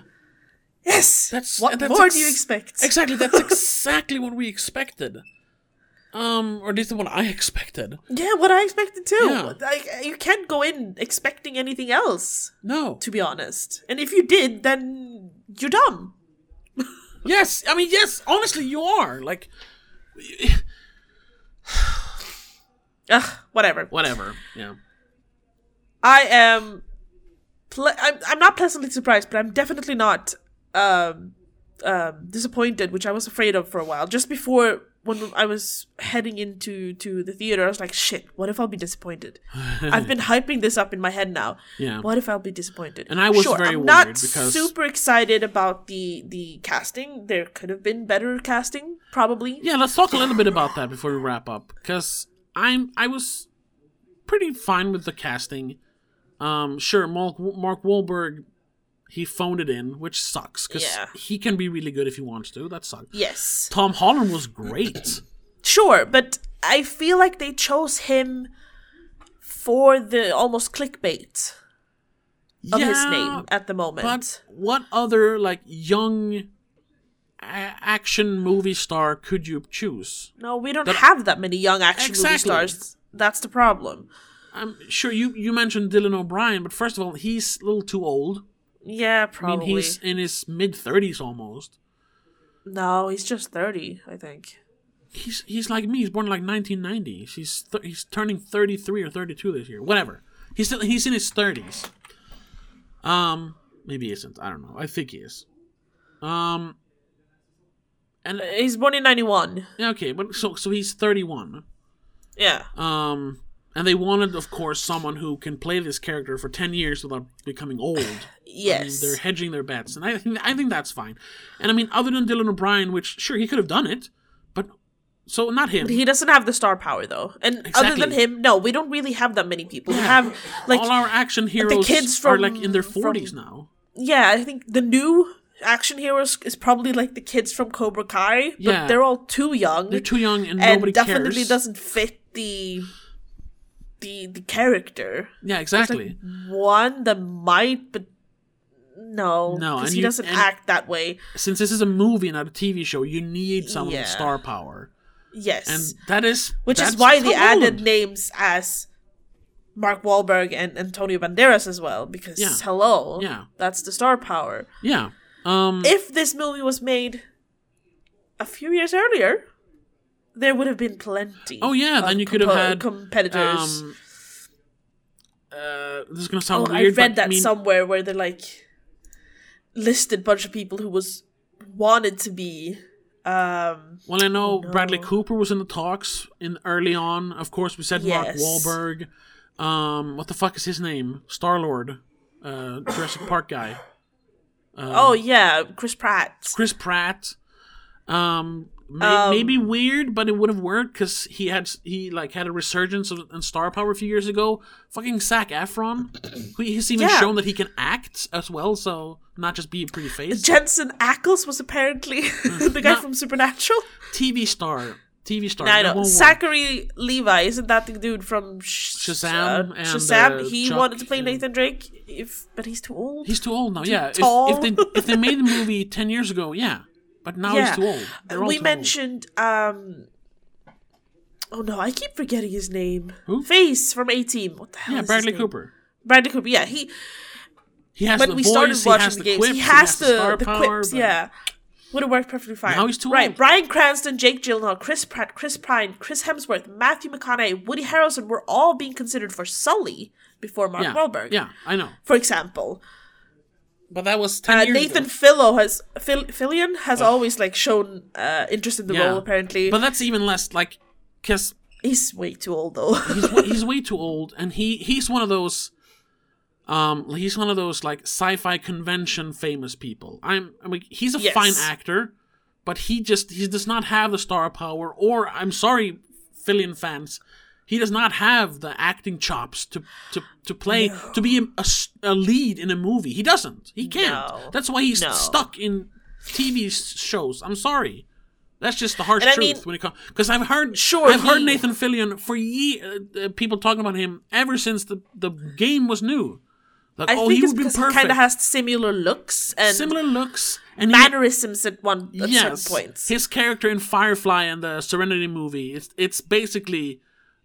Yes! That's what that's more ex- do you expect? Exactly. That's exactly what we expected. Um, or at least the one I expected. Yeah, what I expected too. Yeah. Like, you can't go in expecting anything else, No. to be honest. And if you did, then you're dumb. Yes. I mean, yes. Honestly, you are like. Ugh, whatever. Whatever. Yeah. I am. Ple- I'm, I'm not pleasantly surprised, but I'm definitely not um, um, disappointed, which I was afraid of for a while. Just before when I was heading into to the theater, I was like, "Shit, what if I'll be disappointed?" I've been hyping this up in my head now. Yeah. What if I'll be disappointed? And I was sure, very I'm not because- super excited about the the casting. There could have been better casting, probably. Yeah, let's talk a little bit about that before we wrap up, because I'm I was pretty fine with the casting. Um, sure, Mark Mark Wahlberg, he phoned it in, which sucks because Yeah. he can be really good if he wants to. That sucks. Yes. Tom Holland was great. Sure, but I feel like they chose him for the almost clickbait of his name at the moment. But what other like young action movie star could you choose? no, we don't that- have that many young action movie stars. That's the problem. I'm sure you you mentioned Dylan O'Brien, but first of all, he's a little too old. Yeah, probably. I mean, he's in his mid thirties almost. No, he's just 30, I think. He's he's like me. He's born in like 1990. He's th- he's turning 33 or 32 this year. Whatever. He's still he's in his 30s. Um, maybe he isn't. I don't know. I think he is. Um, and He's born in 91. yeah, okay, but so so he's 31. Yeah. Um, and they wanted, of course, someone who can play this character for 10 years without becoming old. I mean, Yes. they're hedging their bets, and I think I think that's fine. And I mean, other than Dylan O'Brien, which sure he could have done it, but so not him. he doesn't have the star power though. And other than him, no, we don't really have that many people. We have like all our action heroes kids are like in their 40s now. yeah, I think the new action heroes is probably like the kids from Cobra Kai, but Yeah. they're all too young. They're too young and, and nobody definitely cares. doesn't fit the the the character. Yeah, Like exactly. one that might, but no, No, because he you- doesn't act that way. Since this is a movie, not a TV show, you need some Yeah. star power, Yes, and that is which is why they added names as Mark Wahlberg and Antonio Banderas as well. Because Yeah. hello, Yeah. that's the star power. Yeah. Um. If this movie was made a few years earlier, there would have been plenty. Oh, yeah, then you could have had, competitors. um, uh, this is gonna sound Oh, I read that I mean, somewhere where they like listed bunch of people who was wanted to be. Um, Well, I know Bradley. Cooper was in the talks in early on. Of course, we said Mark Wahlberg. Um, what the fuck is his name? Star Lord, uh, Jurassic Park guy. oh yeah, Chris Pratt. Chris Pratt. Um, may- Um, maybe weird, but it would have worked because he had he like had a resurgence of in star power a few years ago. Fucking Zac Efron, who he's even Yeah. shown that he can act as well, so not just be a pretty face. Jensen Ackles was apparently the guy No. from Supernatural. TV star, TV star. I know. Zachary Levi isn't that the dude from Sh- Shazam uh, and, Shazam. uh, he Chuck wanted to play and- Nathan Drake, if but he's too old. He's too old now. Yeah, if, if they if they made the movie ten years ago, yeah, but now Yeah. he's too old. They're we too old. mentioned um oh no i keep forgetting his name Who? face from A-Team what the hell yeah, Bradley? Cooper. bradley cooper yeah he He has when the we voice. started he watching has the the games quips. he has the, the, star the power, quips but- yeah would have worked perfectly fine Now he's too right old. bryan cranston jake gyllenhaal chris pratt chris pine chris hemsworth matthew mcconaughey woody harrelson were all being considered for sully before mark Yeah, Wahlberg. yeah, I know. for example But that was ten uh, years nathan ago. fillo has Phil, fillion has always like shown uh, interest in the Yeah. role apparently But that's even less like because He's way too old though. he's he's way too old, and he he's one of those. Um, he's one of those like sci-fi convention famous people. I'm, I mean, he's a Yes. fine actor, but he just he does not have the star power. Or I'm sorry, Fillion fans, he does not have the acting chops to to to play to be a lead in a movie. He doesn't. He can't. No. That's why he's No. stuck in TV shows. I'm sorry. That's just the harsh And I truth mean- when it comes. Because I've heard, Sure, I've heard Nathan Fillion for ye uh, uh, people talking about him ever since the the game was new. Like, I oh, think he would be he perfect. kind of has similar looks and Similar looks and he- mannerisms at one at yes, certain points. his character in Firefly and the Serenity movie. It's it's basically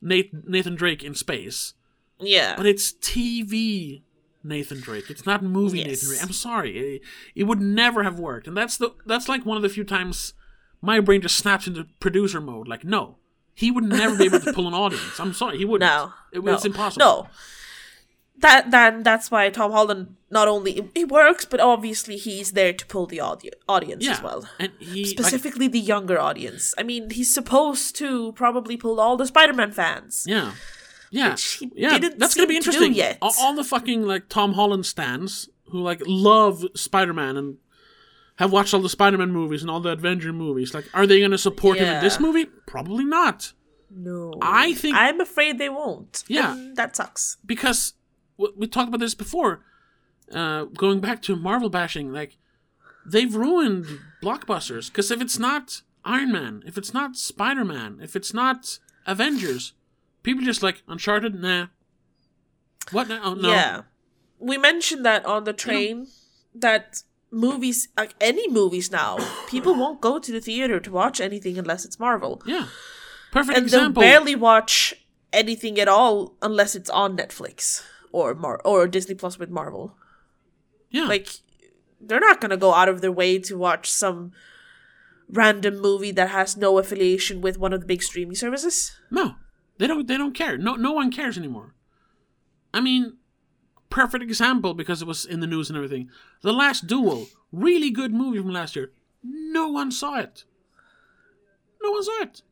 Nathan, Nathan Drake in space, yeah, but it's TV Nathan Drake. It's not movie Yes. Nathan Drake. I'm sorry, it, it would never have worked. And that's the that's like one of the few times my brain just snaps into producer mode. Like, no, he would never be able to pull an audience. I'm sorry, he wouldn't. no, it, no, it's impossible. No, that then that's why Tom Holland not only he works, but obviously he's there to pull the audi- audience yeah, as well. and he like, Specifically, the younger audience. I mean, he's supposed to probably pull all the Spider-Man fans. Yeah. Yeah. yeah. didn't That's gonna be to interesting. yet. All, all the fucking like Tom Holland stands who like love Spider Man and have watched all the Spider Man movies and all the Avenger movies. Like, are they gonna support him in this movie? Probably not. No, I think I'm afraid they won't. Yeah. and that sucks. because we talked about this before. Uh, going back to Marvel bashing, like they've ruined blockbusters. Because if it's not Iron Man, if it's not Spider Man, if it's not Avengers, people just like Uncharted. Nah. What? No, oh, no. Yeah. We mentioned that on the train that movies like any movies now, people won't go to the theater to watch anything unless it's Marvel. Yeah. Perfect And example. they'll barely watch anything at all unless it's on Netflix or Mar- or Disney Plus with Marvel. yeah. Like they're not going to go out of their way to watch some random movie that has no affiliation with one of the big streaming services. no. They don't they don't care. No no one cares anymore. I mean, perfect example because it was in the news and everything. The Last Duel, really good movie from last year. No one saw it. No one saw it.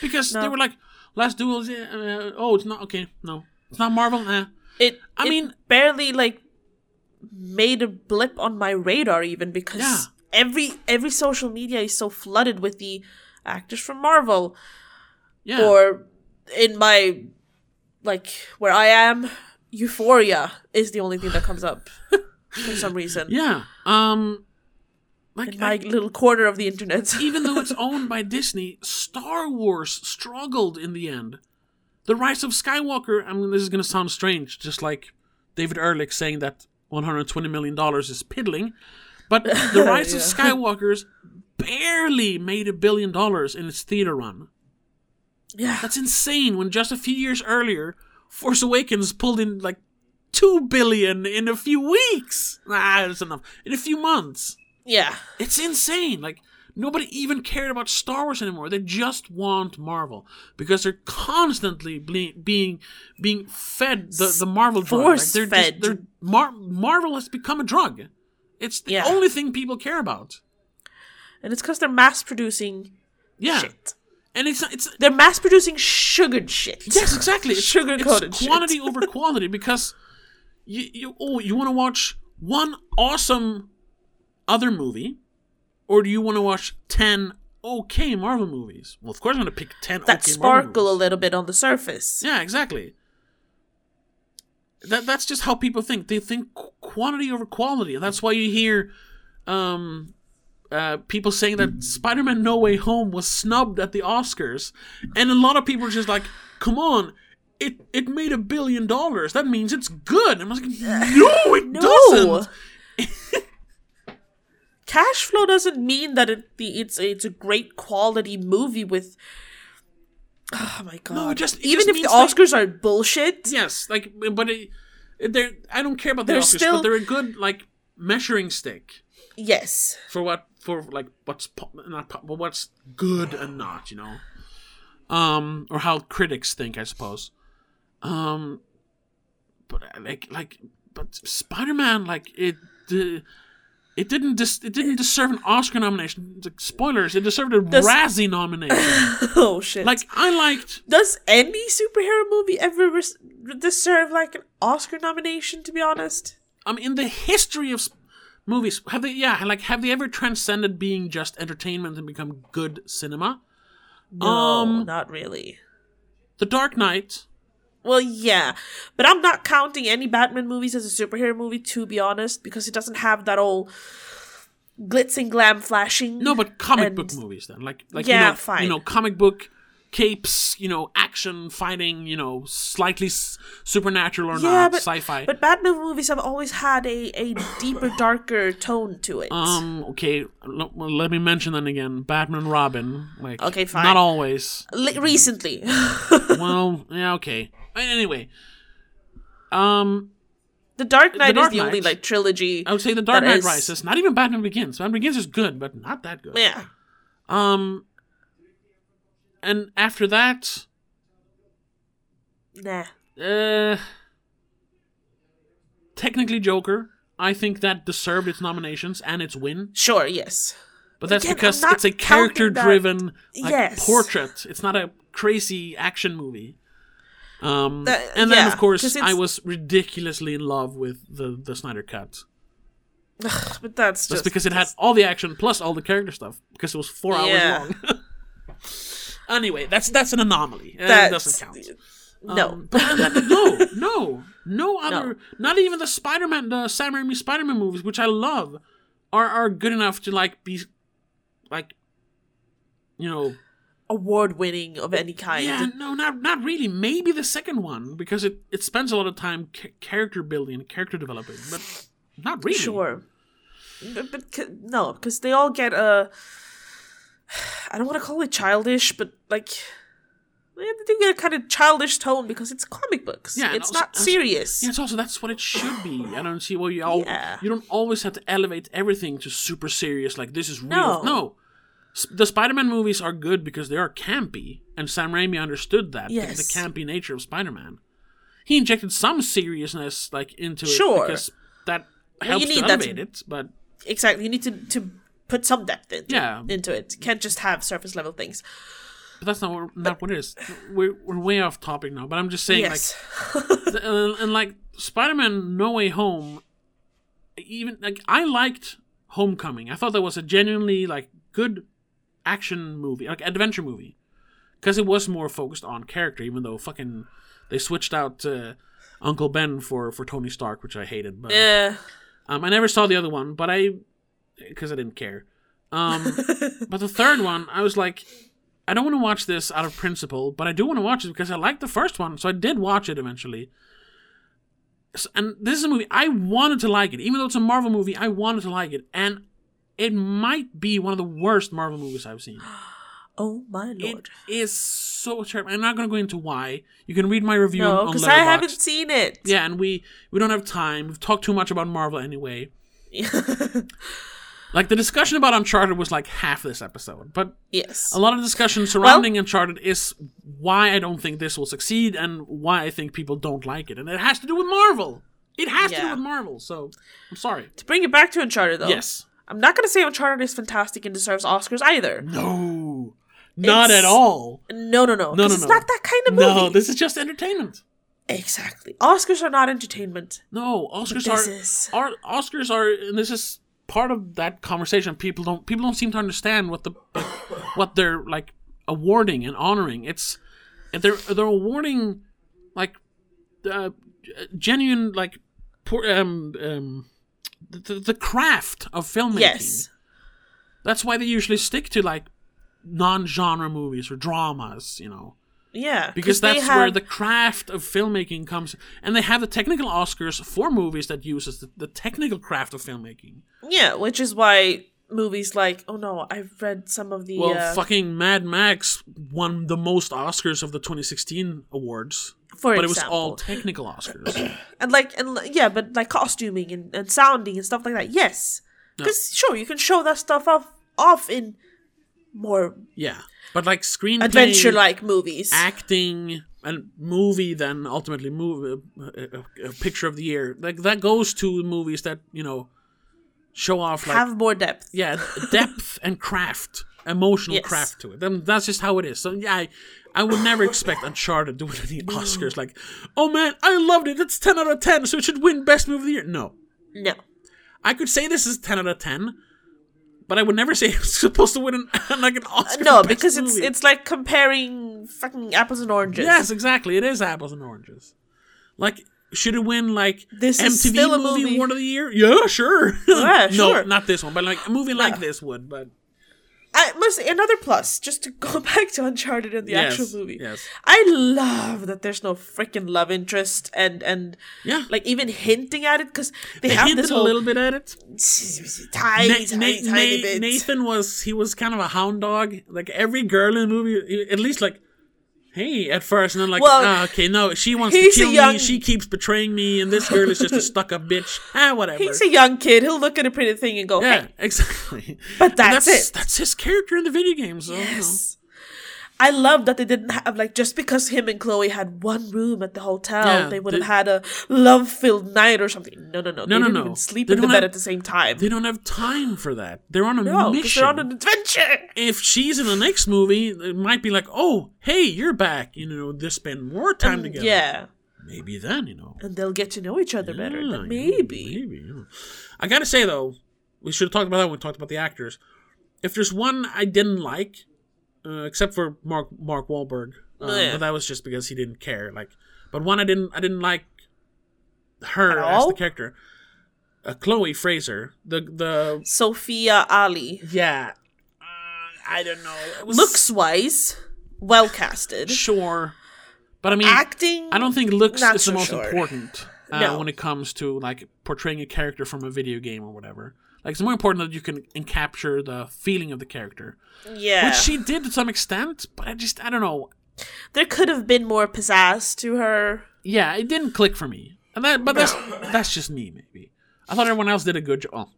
Because they were like, Last Duel, uh, oh, it's not, okay, no. It's not Marvel, eh. It I it mean- barely like made a blip on my radar even because Yeah. every every social media is so flooded with the actors from Marvel Yeah. or in my like where I am Euphoria is the only thing that comes up for some reason yeah. Um, like, in my I- little corner of the internet. even though it's owned by Disney, Star Wars struggled in the end. The Rise of Skywalker, I mean, this is going to sound strange, just like David Ehrlich saying that $120 million is piddling. But The Rise of Skywalkers barely made a billion dollars in its theater run. yeah. That's insane when just a few years earlier, Force Awakens pulled in like 2 billion in a few weeks. Nah, that's enough. In a few months. Yeah. It's insane. Like nobody even cared about Star Wars anymore. They just want Marvel because they're constantly ble- being being fed the, the Marvel drug. Like, Force they're fed. they're, Mar- Marvel has become a drug. It's the Yeah. only thing people care about. And it's cuz they're mass producing Yeah, shit. and it's it's They're mass producing sugared shit. yes exactly. Sugar-coated it's shit. quantity over quality because you you oh you want to watch one awesome other movie, or do you want to watch ten okay Marvel movies? Well, of course I'm going to pick ten that okay Marvel sparkle a little bit on the surface. Yeah, exactly. That that's just how people think. They think quantity over quality. That's why you hear um uh, people saying that Spider-Man No Way Home was snubbed at the Oscars, and a lot of people are just like, "Come on, it it made a billion dollars. That means it's good." And I was like, "No, it No. doesn't." Cash flow doesn't mean that it the it's it's a great quality movie with Oh my god. No, just- even just if the means like- Oscars are bullshit. Yes, like, but it, they're I don't care about the They're Oscars, still- but they're a good like measuring stick. Yes. for what for like what's po- not po- but what's good and not you know um or how critics think i suppose um but uh, like like but spider-man like it the it didn't dis- it didn't deserve an Oscar nomination. Spoilers, it deserved a Does- Razzie nomination. oh shit! like I liked does any superhero movie ever res- deserve like an Oscar nomination? To be honest, I mean, in the history of s- movies have they yeah like have they ever transcended being just entertainment and become good cinema? no, Um, not really. The Dark Knight. Well, yeah, but I'm not counting any Batman movies as a superhero movie. To be honest, because it doesn't have that old glitz and glam flashing. No, but comic and- book movies then, like like Yeah, you know, fine. you know, comic book capes, you know, action, fighting, you know, slightly s- supernatural or Yeah, not, but sci-fi. But Batman movies have always had a, a deeper, darker tone to it. um, okay, l- let me mention then again, Batman Robin, like Okay, fine. not always. Li- recently, well, yeah, okay. Anyway, um, The Dark Knight Dark is the only Knight- like trilogy. I would say The Dark that Knight is- Rises, not even Batman Begins. Batman Begins is good, but not that good. Yeah, Um, and after that, nah. Uh, technically Joker. I think that deserved its nominations and its win, Sure, yes. but that's Again, I'm because not it's a counting that. character-driven like, Yes. portrait. It's not a crazy action movie. Um, That- and then yeah, of course, I was ridiculously in love with the the Snyder cut. But that's That's just because it had all the action plus all the character stuff because it was four Yeah. hours long. anyway, that's that's an anomaly. Uh, That doesn't count. No, Um, but no, no, no other, not even the Spider-Man, the Sam Raimi Spider-Man movies, which I love, are are good enough to like be, like, you know, award winning of any kind. yeah, no, not not really. Maybe the second one because it it spends a lot of time ca- character building and character developing, but not really. Sure. But, but c- no, because they all get a. Uh, I don't want to call it childish, but like. They do get a kind of childish tone because it's comic books. Yeah, it's also- not also- serious. Yeah, it's also that's what it should be. I don't see why you all Yeah. you don't always have to elevate everything to super serious. Like this is real. No. No, the Spider-Man movies are good because they are campy, and Sam Raimi understood that the- Yes. the, campy nature of Spider-Man. He injected some seriousness like into it Sure. because that you helps need to that to- elevate it. But exactly. You need to, to put some depth into, Yeah. into it. You can't just have surface level things. but that's not what, not what it is. We're we're way off topic now. But I'm just saying like the- uh, and like Spider-Man No Way Home even like I liked Homecoming. I thought that was a genuinely like good action movie, like adventure movie. Cuz it was more focused on character even though fucking they switched out uh, Uncle Ben for for Tony Stark, which I hated, but Yeah. um I never saw the other one, but I cuz I didn't care. Um but the third one, I was like I don't want to watch this out of principle, but I do want to watch it because I liked the first one, so I did watch it eventually. S- And this is a movie I wanted to like it, even though it's a Marvel movie. I wanted to like it, and it might be one of the worst Marvel movies I've seen. oh my It lord. is so terrible. I'm not going to go into why. You can read my review no, because I haven't seen it. Yeah, and we we don't have time. We've talked too much about Marvel anyway. Like the discussion about Uncharted was like half this episode, but yes. a lot of discussion surrounding Uncharted is why I don't think this will succeed and why I think people don't like it, and it has to do with Marvel. It has to do with Marvel. So I'm sorry. To bring it back to Uncharted, though. Yes. I'm not going to say Uncharted is fantastic and deserves Oscars either. No. Not It's- at all. No, no, no. No, no, it's no. not that kind of movie. No, this is just entertainment. Exactly. Oscars are not entertainment. No, Oscars are, is- are Oscars are, and this is part of that conversation. People don't people don't seem to understand what the what they're like awarding and honoring. It's they're they're awarding like uh, genuine like poor, um um the, the craft of filmmaking. Yes. That's why they usually stick to like non-genre movies or dramas, you know Yeah. because that's have, where the craft of filmmaking comes and they have the technical oscars for movies that uses the, the technical craft of filmmaking Yeah, which is why movies like oh no, I've read some of the well uh, fucking mad max won the most oscars of the 2016 awards for but it was all technical oscars and like and yeah, but like costuming and, and sounding and stuff like that. Yes. Cuz sure, you can show that stuff off off in more yeah but like screen adventure like movies. acting and movie then ultimately movie a, a, a picture of the year like that goes to movies that you know show off like Have more depth. yeah depth and craft, emotional Yes. craft to it. And that's just how it is. So yeah, I, I would never expect Uncharted to win any Oscars. Like, oh man, I loved it. It's ten out of ten, so it should win Best Movie of the Year. No, No. I could say this is ten out of ten. But I would never say it's supposed to win an, like an uh, Oscar. No, because it's Movie. it's like comparing fucking apples and oranges. Yes, exactly. It is apples and oranges. Like, should it win like This MTV still a Movie, movie. Award of the Year? Yeah, sure. Yeah, no, sure. not this one, but like a movie like Yeah. this would. But I must say another plus, just to go back to Uncharted and the Yes, actual movie. yes. I love that there's no freaking love interest and and yeah, like even hinting at it because they, they have hinted this a little bit at it. tiny, Na- tiny, Na- tiny Na- bit. Nathan was he was kind of a hound dog. Like every girl in the movie, at least like. Hey, at first, and then like, Well, ah, okay, no, she wants to kill me. She keeps betraying me, and this girl is just a stuck-up bitch. Ah, whatever. He's a young kid. He'll look at a pretty thing and go, yeah, "Hey, exactly. But that's that's it. That's his character in the video game. So you know. Yes." I love that they didn't have like just because him and Chloe had one room at the hotel, Yeah, they would they- have had a love-filled night or something. No, no, no. they no, didn't no. even sleep They in the bed have- at the same time. They don't have time for that. They're on a mission. no, mission. they're on an adventure. if she's in the next movie, it might be like, oh, hey, you're back. You know, they spend more time together. Yeah, Maybe then, you know. and they'll get to know each other better. Yeah, Then yeah, maybe. maybe. yeah. I gotta say though, we should have talked about that when we talked about the actors. If there's one I didn't like, uh, except for Mark Mark Wahlberg, uh, Oh, yeah. but that was just because he didn't care. Like, but one I didn't I didn't like her At as all? the character. Uh, Chloe Frazer, the the Sophia Ali. yeah, uh, I don't know. Was Looks wise, well casted. sure, but I mean, Acting. I don't think looks Not is the most sure. important uh, No. when it comes to like portraying a character from a video game or whatever. Like it's more important that you can capture the feeling of the character, Yeah. which she did to some extent. But I just I don't know. there could have been more pizzazz to her. Yeah, it didn't click for me. And that, but that's that's just me. Maybe I thought everyone else did a good job. Oh,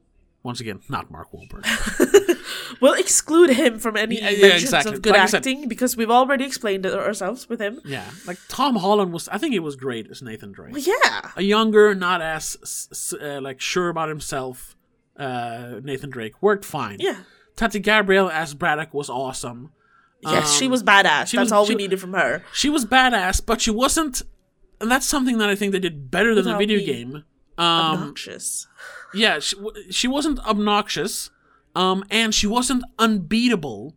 once again, not Mark Wahlberg. We'll exclude him from any Yeah, yeah, exactly. of good Like I said- acting because we've already explained it ourselves with him. yeah, like Tom Holland was. I think he was great as Nathan Drake. Well, yeah. a younger, not as uh, like sure about himself, uh, Nathan Drake worked fine. Yeah. Tati Gabrielle as Braddock was awesome. Yes, she Um, was badass. she That's was- all she- we needed from her. She was badass, but she wasn't. And that's something that I think they did better than the video game. Um, Obnoxious. yeah, she, she wasn't obnoxious, um, and she wasn't unbeatable.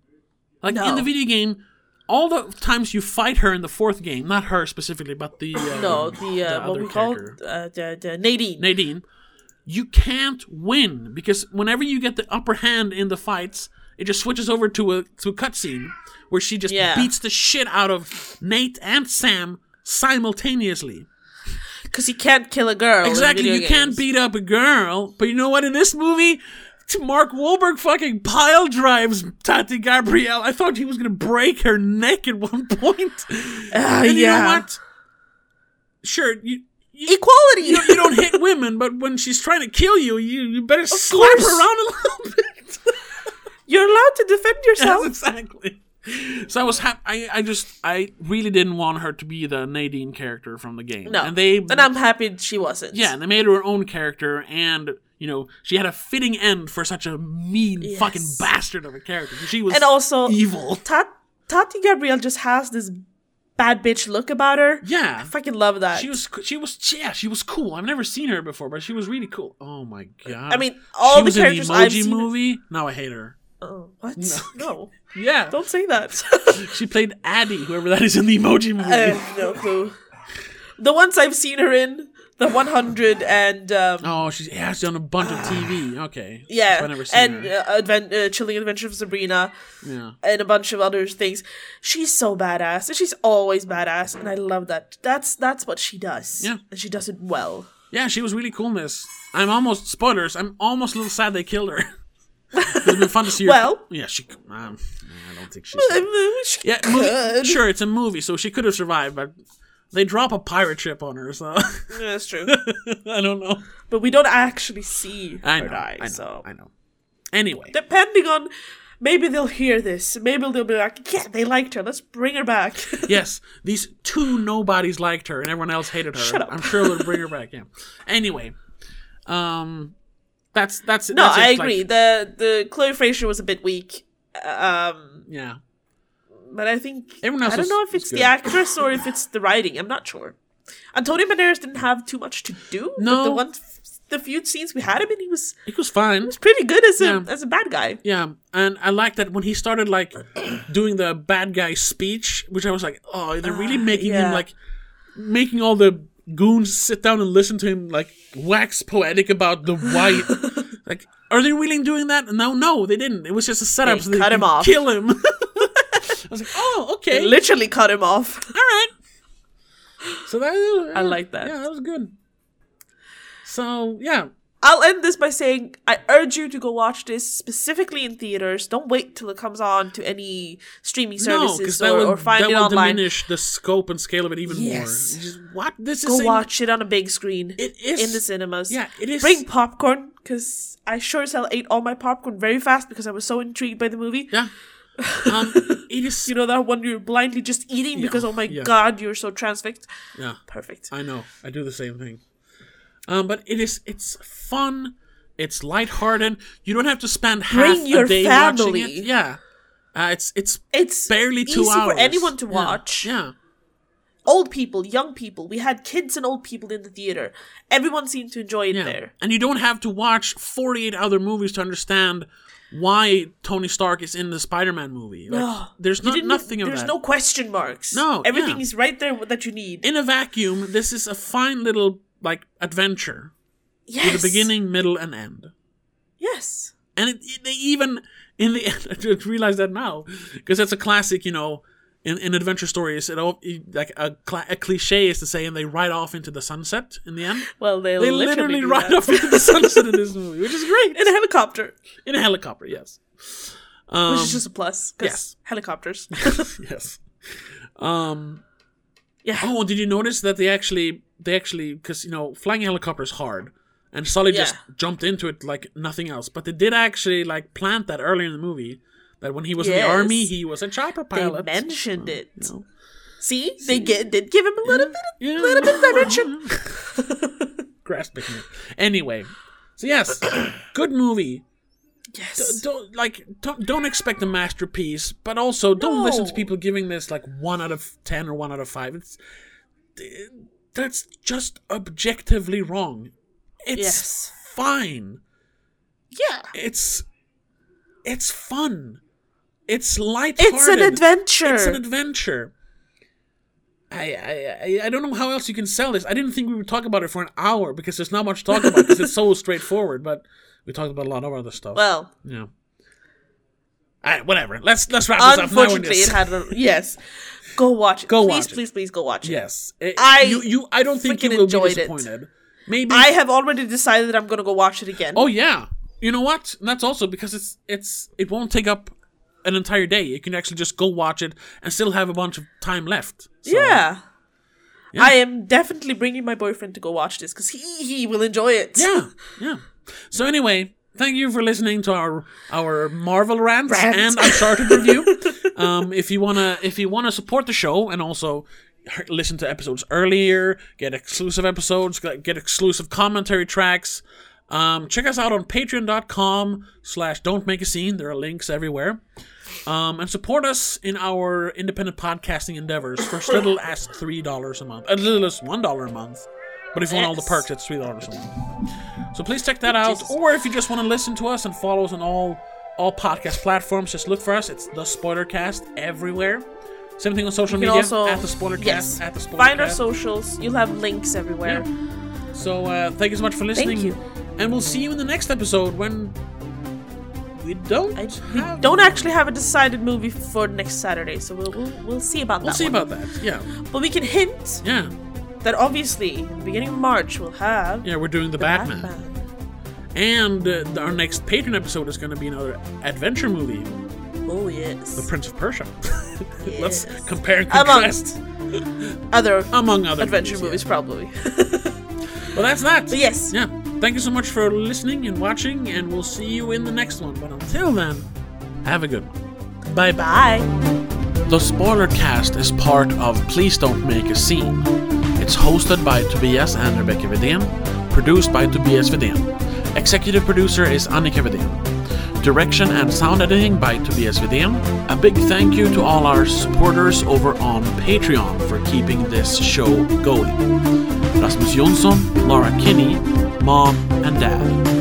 Like in the video game, all the times you fight her in the fourth game, not her specifically, but the uh, No, the, uh, what other we call character. uh, the, the Nadine. Nadine, you can't win because whenever you get the upper hand in the fights, it just switches over to a to a cutscene where she just Yeah. beats the shit out of Nate and Sam simultaneously. Because you can't kill a girl. Exactly, you can't beat up a girl, but you know what? In this movie, Mark Wahlberg fucking pile drives Tati Gabrielle. I thought he was gonna break her neck at one point. Ah, and you know yeah. what? Sure, you. You Equality. you don't, you don't hit women, but when she's trying to kill you, you, you better slap course. her around a little bit. You're allowed to defend yourself. yes, exactly. So I was happy. I, I just I really didn't want her to be the Nadine character from the game. No. and they and I'm happy she wasn't. yeah, and they made her her own character, and you know she had a fitting end for such a mean Yes. fucking bastard of a character. She was And also, evil. Ta- Tati Gabrielle just has this bad bitch look about her. Yeah, I fucking love that. she was she was yeah she was cool. I've never seen her before, but she was really cool. Oh my god! I mean, all she the was characters in the Emoji movie. Now I hate her. Oh, what? No. Yeah, Don't say that. she played Addie, whoever that is in the Emoji movie. I have no clue. The ones I've seen her in, the 100 and um, oh, she's yeah, she's done a bunch of TV. Okay, yeah, I've never seen and uh, Advent, uh, Chilling Adventure of Sabrina, yeah. and a bunch of other things. She's so badass, and she's always badass, and I love that. That's that's what she does. Yeah. and she does it well. Yeah, she was really cool in this. I'm almost spoilers. I'm almost a little sad they killed her. it's been fun to see her. Well- yeah, she. Um, I don't think she's. She Yeah, movie, sure, it's a movie, so she could have survived, but they drop a pirate ship on her, so Yeah, that's true. I don't know. but we don't actually see her I know. die. I know. so I know. Anyway, depending on. Maybe they'll hear this. Maybe they'll be like, "Yeah, they liked her. Let's bring her back." yes, these two nobodies liked her, and everyone else hated her. Shut up. I'm sure they'll bring her back. Yeah. Anyway, um, That's that's No, that's I like- agree. the the Chloe Frazer was a bit weak. Um, yeah, but I think Everyone else I don't know if it's good. the actress or if it's the writing. I'm not sure. Antonio Banderas didn't have too much to do. but No. the one, the few scenes we had him in, he was he was fine. He was pretty good as a Yeah. as a bad guy. Yeah, and I like that when he started like doing the bad guy speech, which I was like, oh, they're really ah, making him yeah. like making all the goons sit down and listen to him like wax poetic about the white. like, are they really doing that? No, no, they didn't. It was just a setup They so they cut him off. kill him. I was like, oh, They okay, literally cut him off. all right. So that I like that. Yeah, that was good. So yeah, I'll end this by saying I urge you to go watch this specifically in theaters. Don't wait till it comes on to any streaming services because that or, will or find that it will online. diminish the scope and scale of it even Yes. more. Just what this is Go saying- watch it on a big screen It is in the cinemas. Yeah, it is. Bring popcorn because I sure as hell ate all my popcorn very fast because I was so intrigued by the movie. Yeah. Um, it is. You know that one you're blindly just eating because oh my yeah. god you're so transfixed. Yeah, Perfect. I know. I do the same thing. Um, but it is. It's fun. It's lighthearted. You don't have to spend half Bring your a day family. watching it. Yeah. Uh, it's it's It's barely two easy hours for anyone to Yeah, watch. Yeah. Old people, young people. We had kids and old people in the theater. Everyone seemed to enjoy it Yeah. there. And you don't have to watch forty-eight other movies to understand why Tony Stark is in the Spider-Man movie. Like, No. there's not nothing of There's that. no question marks. No, Everything yeah. is right there that you need. in a vacuum, this is a fine little like adventure yes. with a beginning, middle, and end. Yes. And it, it- they even in the end, I just realized that now because that's a classic, you know, in, in adventure stories. It all like a, a cliche is to say, and they ride off into the sunset in the end. Well, they, They literally, literally ride that. off into the sunset in this movie, which is great in a helicopter, in a helicopter. Yes. Um, which is just a plus. yes. helicopters. yes. Um. yeah. Oh, did you notice that they actually they actually because you know flying a helicopter is hard, and Sully just jumped into it like nothing else. But they did actually like plant that earlier in the movie that when he was in the army he was a chopper pilot. they mentioned oh, it. You know? See, they get, did give him a little bit, Yeah. of, little bit of dimension. Grasping it. Anyway, so yes, good movie. yes. Don't like don't don't expect a masterpiece, but also don't listen to people giving this like one out of ten or one out of five. It's that's just objectively wrong. It's Yes. fine. yeah. It's it's fun. It's lighthearted. It's an adventure. It's an adventure. I, I I don't know how else you can sell this. I didn't think we would talk about it for an hour because there's not much to talk about because it's so straightforward. But we talked about a lot of other stuff. well, yeah. All right, whatever. Let's let's wrap this up unfortunately, it had a yes. Go watch it. Go please, watch it. please, please go watch it. yes. It- I you you I don't think you will be enjoyed it. disappointed. Maybe I have already decided that I'm gonna go watch it again. Oh yeah. You know what? That's also because it's it's it won't take up an entire day. You can actually just go watch it and still have a bunch of time left. So, yeah. Yeah. I am definitely bringing my boyfriend to go watch this because he he will enjoy it. Yeah. Yeah. So anyway, thank you for listening to our our Marvel rants Rant. and Uncharted review. Um, if you wanna if you wanna support the show and also listen to episodes earlier, get exclusive episodes, get exclusive commentary tracks. Um, check us out on patreon.com slash don't make a scene. There are links everywhere. Um, and support us in our independent podcasting endeavors for as little as $3 a month. As little as $1 a month. But if you want all the perks, it's $3 a month. So please check that out. Or if you just want to listen to us and follow us on all all podcast platforms, just look for us. It's the Spoilercast everywhere. Same thing on social media also at the Spoilercast. yes, At the Spoilercast. find our socials. You'll have links everywhere. So uh, thank you so much for listening. you. And we'll see you in the next episode when we don't I, we have don't actually have a decided movie for next Saturday, so we'll we'll, we'll see about that. We'll see one. about that. Yeah. But we can hint Yeah. that obviously in the beginning of March we'll have Yeah, we're doing the, Batman. And uh, our next Patreon episode is going to be another adventure movie, Oh yes. The Prince of Persia. yes. Let's compare and Among- contrast. Other Among other adventure movies. movies, probably. yeah. Well, that's that. But yes. Yeah. Thank you so much for listening and watching, and we'll see you in the next one. But until then, have a good one. Bye bye. Bye. The Spoiler Cast is part of Please Don't Make a Scene. It's hosted by Tobias and Rebecca Vidén, produced by Tobias Vidén, Executive producer is Annika Vedén. Direction and sound editing by Tobias Vedén. A big thank you to all our supporters over on Patreon for keeping this show going. Rasmus Jonsson, Laura Kinney, Mom and Dad.